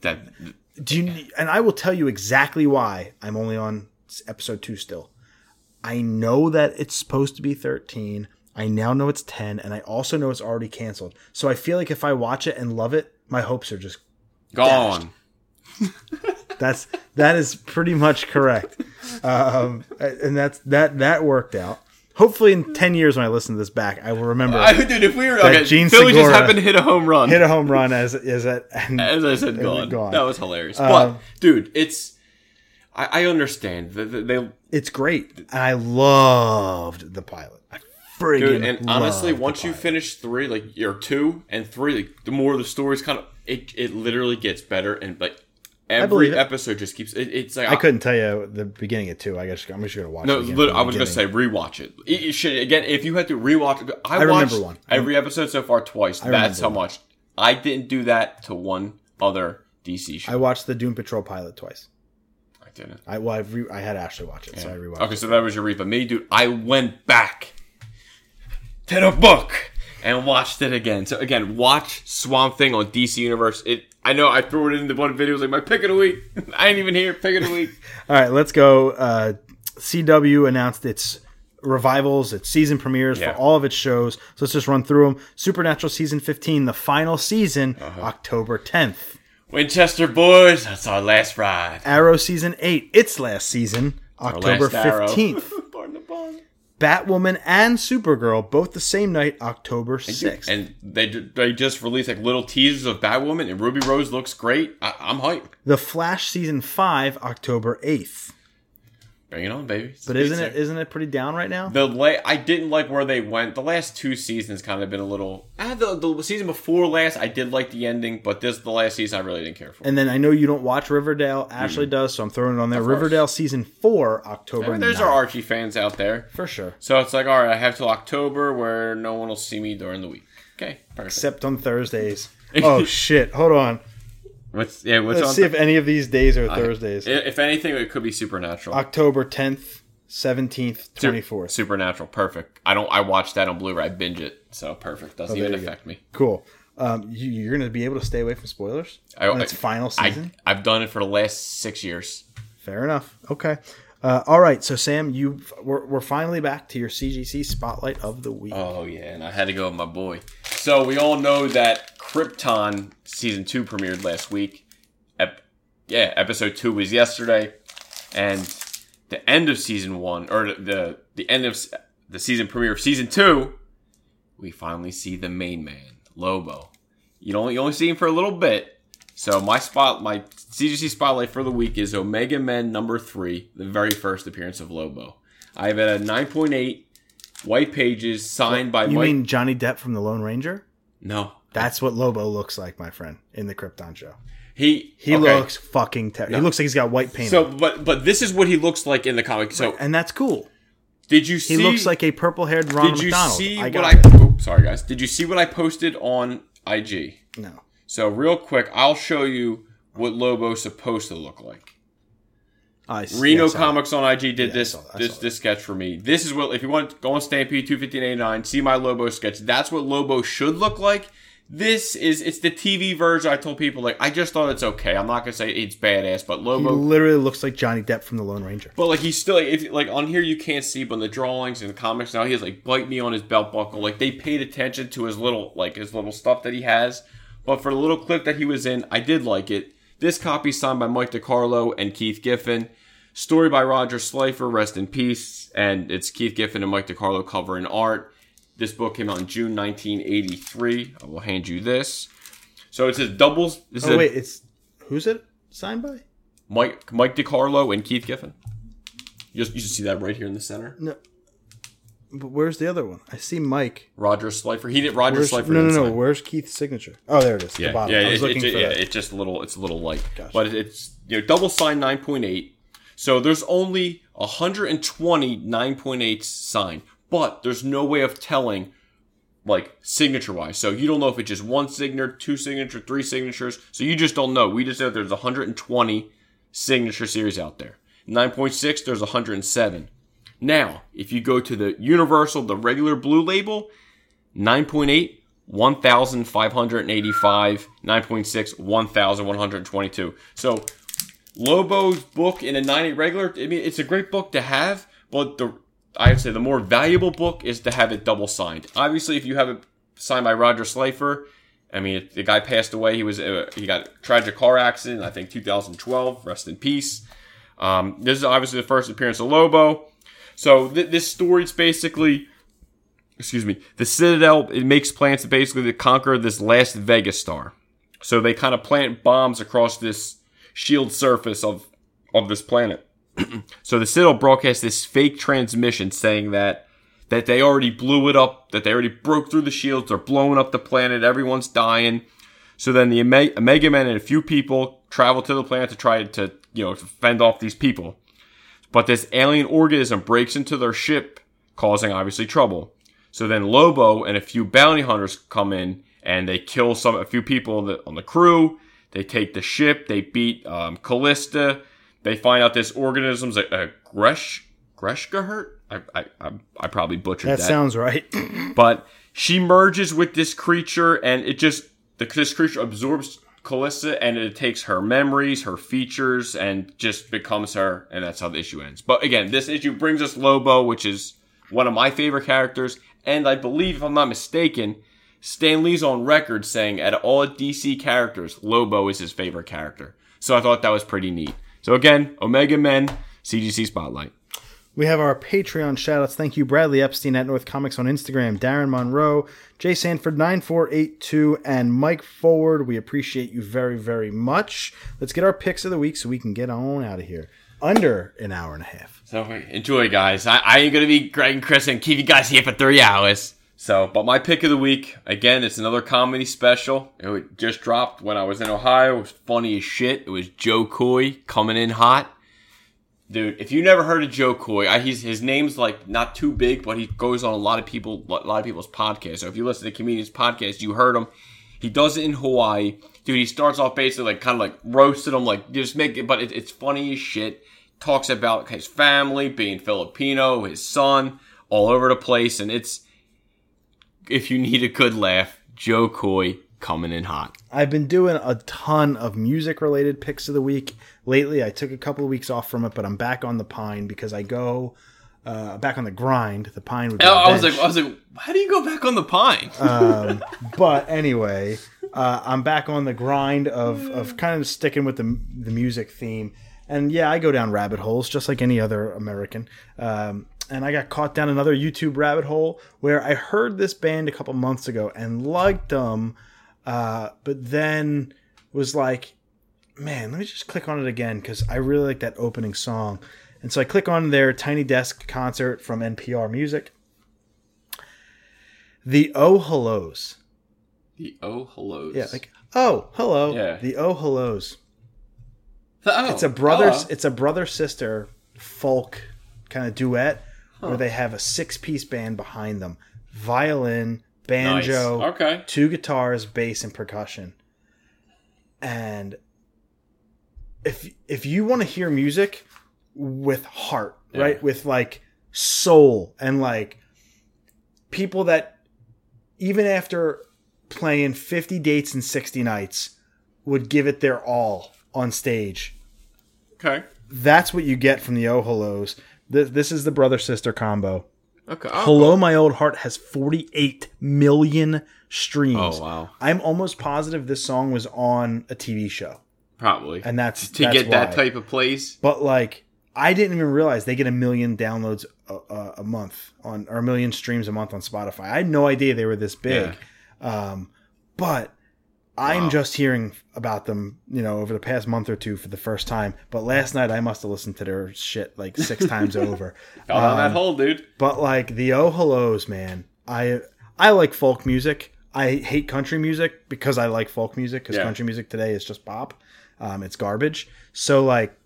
that do you? And I will tell you exactly why I'm only on s- episode two still. I know that it's supposed to be 13. I now know it's 10, and I also know it's already canceled. So I feel like if I watch it and love it, my hopes are just gone. that's that is pretty much correct. Um, and that's that that worked out. Hopefully, in 10 years when I listen to this back, I will remember. I, dude, if we were okay, Gene Philly just happened to hit a home run. hit a home run as is that and as I said, gone. gone. That was hilarious. Um, but dude, it's I, I understand that they it's great. And I loved the pilot. I friggin' dude, and honestly, once you finish three, like or two and three, like, the more the story's kind of it, it literally gets better and like every episode just keeps it, it's like I couldn't tell you the beginning of two. I guess I'm just gonna watch. No, it again I was gonna say rewatch it. It, it should again if you had to rewatch. it. I, remember watched one. every episode so far twice. That's remember how one. much. I didn't do that to one other DC show. I watched the Doom Patrol pilot twice. I, didn't. I well, I, re- I had Ashley watch it, so I rewatched. Okay, it. so that was your read. But me, dude, I went back to the book and watched it again. So again, watch Swamp Thing on DC Universe. It. I know I threw it into one video. It was like my pick of the week. I ain't even here. Pick of the week. All right, let's go. Uh, CW announced its revivals, its season premieres Yeah. for all of its shows. So let's just run through them. Supernatural season 15, the final season, Uh-huh. October 10th. Winchester boys, that's our last ride. Arrow season 8, its last season, October 15th. Pardon the pun. Batwoman and Supergirl, both the same night, October 6th. And they they just released like little teasers of Batwoman, and Ruby Rose looks great. I, I'm hyped. the Flash season 5, October 8th. Bring it on, baby. But isn't it isn't it pretty down right now? the la- I didn't like where they went. The last two seasons kind of been a little. Ah, the, the season before last, I did like the ending, but this the last season I really didn't care for. And then I know you don't watch Riverdale. Ashley does, so I'm throwing it on there. Riverdale season 4, October I there's 9th. our Archie fans out there, For sure. so it's like, all right, I have till October where no one will see me during the week. Okay, perfect. Except on Thursdays. Oh, shit. Hold on. What's yeah? What's Let's on? see if any of these days are Thursdays. if anything, it could be Supernatural. October 10th, seventeenth, twenty fourth. Supernatural, perfect. I don't. I watched that on Blu-ray. I binge it, so perfect. Doesn't even Oh, go. affect me. Cool. Um, you, you're going to be able to stay away from spoilers I- on its I- final I, season. I've done it for the last six years. Fair enough. Okay. Uh, all right. So Sam, you we're, we're finally back to your CGC spotlight of the week. Oh yeah, and I had to go with my boy. So we all know that Krypton season two premiered last week. Ep- yeah, episode two was yesterday, and the end of season one, or the the end of the season premiere of season two, we finally see the main man, Lobo. You don't you only see him for a little bit. So my spot, my CGC spotlight for the week is Omega Men number three, the very first appearance of Lobo. I have at nine point eight. White pages signed by you Mike. mean Johnny Depp from The Lone Ranger? no, That's what Lobo looks like, my friend, in the Krypton show. he He okay. looks fucking terrible. He looks like he's got white paint. so, on. but but this is what he looks like in the comic. So and that's cool. did you He see? looks like a purple-haired Ronald Did you McDonald. see I what I? Oh, sorry guys. Did you see what I posted on IG? No. So real quick, I'll show you what Lobo's supposed to look like. I see- Reno yes, I- Comics on IG did Yeah, this saw that, I this this sketch for me. This is what if you want to go on Stampede two fifteen eighty nine, see my Lobo sketch. That's what Lobo should look like. This is it's the TV version. I told people like I just thought it's okay. I'm not gonna say it's badass, but He Lobo. literally looks like Johnny Depp from The Lone Ranger. But like he's still like, if, like on here you can't see, but in the drawings and the comics now he has like bite me on his belt buckle. Like they paid attention to his little like his little stuff that he has. But for the little clip that he was in, I did like it. This copy signed by Mike DeCarlo and Keith Giffen. Story by Roger Slifer, rest in peace. And it's Keith Giffen and Mike DeCarlo covering art. This book came out in June 1983. I will hand you this. So it says doubles. This is Oh a- wait, it's who's it signed by? Mike Mike DeCarlo and Keith Giffen. You just you just see that right here in the center. No. But where's the other one? I see Mike. Roger Slifer. He did Roger Where's, Slifer. no, no, no. sign. Where's Keith's signature? Oh, there it is. Yeah, the yeah, I was it- looking it- for yeah, it's just a little, it's a little light, Gotcha. but it's you know double signed nine point eight. So there's only 120 9.8s signed, but there's no way of telling like signature wise. So you don't know if it's just one signature, two signature, three signatures. So you just don't know. We just know there's 120 signature series out there. 9.6, there's 107. Now, if you go to the Universal, the regular blue label, 9.8, 1,585, 9.6, 1,122. So Lobo's book in a 90 regular, I mean, it's a great book to have, but the I'd say the more valuable book is to have it double signed. Obviously, if you have it signed by Roger Slifer, I mean, the guy passed away. He was uh, he got a tragic car accident. I think 2012. Rest in peace. Um, this is obviously the first appearance of Lobo. So th- this story's basically, excuse me, the Citadel. It makes plans to basically to conquer this last Vega star. So they kind of plant bombs across this shield surface of of this planet. so the Citadel broadcast this fake transmission saying that that they already blew it up, that they already broke through the shields, they're blowing up the planet, everyone's dying. So then the Ome- Omega Men and a few people travel to the planet to try to, you know, to fend off these people. But this alien organism breaks into their ship, causing obviously trouble. So then Lobo and a few bounty hunters come in and they kill some a few people on the, on the crew. They take the ship. They beat um, Callista. They find out this organism's a, a Gresh Greshgahurt. I, I I I probably butchered that that sounds right. but she merges with this creature and it just the, this creature absorbs Callista and it takes her memories, her features, and just becomes her, and that's how the issue ends. But again, this issue brings us Lobo, which is one of my favorite characters, and I believe, if I'm not mistaken, Stan Lee's on record saying at all DC characters, Lobo is his favorite character. So I thought that was pretty neat. So again, Omega Men, CGC Spotlight. We have our Patreon shoutouts. Thank you, Bradley Epstein at North Comics on Instagram, Darren Monroe, Jay Sanford 9482, and Mike Forward. We appreciate you very, very much. Let's get our picks of the week so we can get on out of here. Under an hour and a half. So enjoy, guys. I, I ain't gonna be Greg and Chris and keep you guys here for three hours. So, but my pick of the week again, it's another comedy special. It just dropped when I was in Ohio. It was funny as shit. It was Jo Koy coming in hot, dude. If you never heard of Jo Koy, I, he's his name's like not too big, but he goes on a lot of people, a lot of people's podcasts. So if you listen to comedians' podcasts, you heard him. He does it in Hawaii, dude. He starts off basically like kind of like roasting them, like just make it, but it, it's funny as shit. talks about his family, being Filipino, his son, all over the place, and it's if you need a good laugh, Jo Koy coming in hot. I've been doing a ton of music related picks of the week lately. I took a couple of weeks off from it, but I'm back on the pine because I go uh, back on the grind. The pine would be Oh, I was bench. like, I was like, how do you go back on the pine? um, but anyway, uh, I'm back on the grind of, of kind of sticking with the, the music theme. And yeah, I go down rabbit holes just like any other American. Um, and I got caught down another YouTube rabbit hole where I heard this band a couple months ago and liked them, uh, but then was like, man, let me just click on it again because I really like that opening song. And so I click on their Tiny Desk concert from NPR Music. The Oh Hellos. the oh hellos. Yeah, like oh hello. Yeah. The oh hellos. The- oh, It's a brother. oh. It's a brother sister folk kind of duet where they have a six piece band behind them, violin, banjo, Nice. Okay. two guitars, bass, and percussion. And if if you want to hear music with heart, Yeah. right, with like soul and like people that even after playing 50 dates and 60 nights would give it their all on stage. Okay. That's what you get from the Oh Hellos. This, this is the brother sister combo. Okay. Oh, Hello, My Old Heart has 48 million streams. Oh, wow. I'm almost positive this song was on a TV show. Probably. And that's to that's get that type of plays. But like, I didn't even realize they get a million downloads a, a, month on, or a million streams a month on Spotify. I had no idea they were this big. Um, but I'm Wow. just hearing about them, you know, over the past month or two for the first time. But last night I must have listened to their shit like six times over. Got on that Um, hole, dude. But like the Oh Hellos, man, I I like folk music. I hate country music because I like folk music because Yeah. country music today is just pop. Um, it's garbage. So like,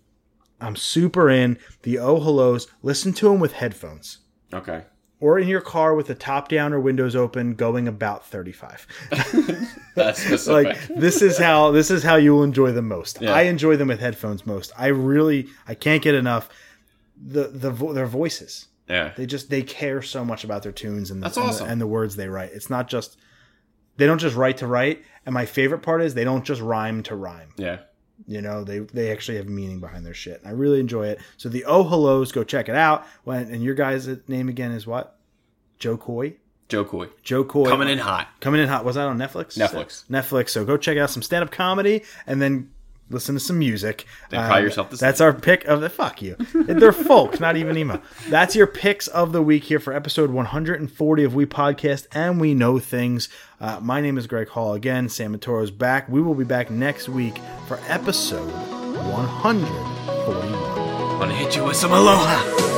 I'm super in the Oh Hellos. Listen to them with headphones Okay. Or in your car with the top down or windows open, going about 35. That's specific. like this is how this is how you will enjoy them most. Yeah. I enjoy them with headphones most. I really I can't get enough the the vo- their voices. yeah. They just they care so much about their tunes and the, That's and the- awesome. and the words they write. It's not just they don't just write to write. And my favorite part is they don't just rhyme to rhyme. Yeah. You know, they they actually have meaning behind their shit. And I really enjoy it. So the Oh Hellos, go check it out. When and your guy's name again is what? Jo Koy. Jo Koy. Jo Koy Coming in hot. Coming in hot. Was that on Netflix? Netflix. Netflix. So go check out some stand up comedy and then listen to some music. Then cry yourself to That's our pick of the fuck you. They're folk, not even emo. That's your picks of the week here for episode 140 of We Podcast and We Know Things. Uh, my name is Greg Hall again. Sam Matoro's back. We will be back next week for episode 141. I'm gonna hit you with some aloha.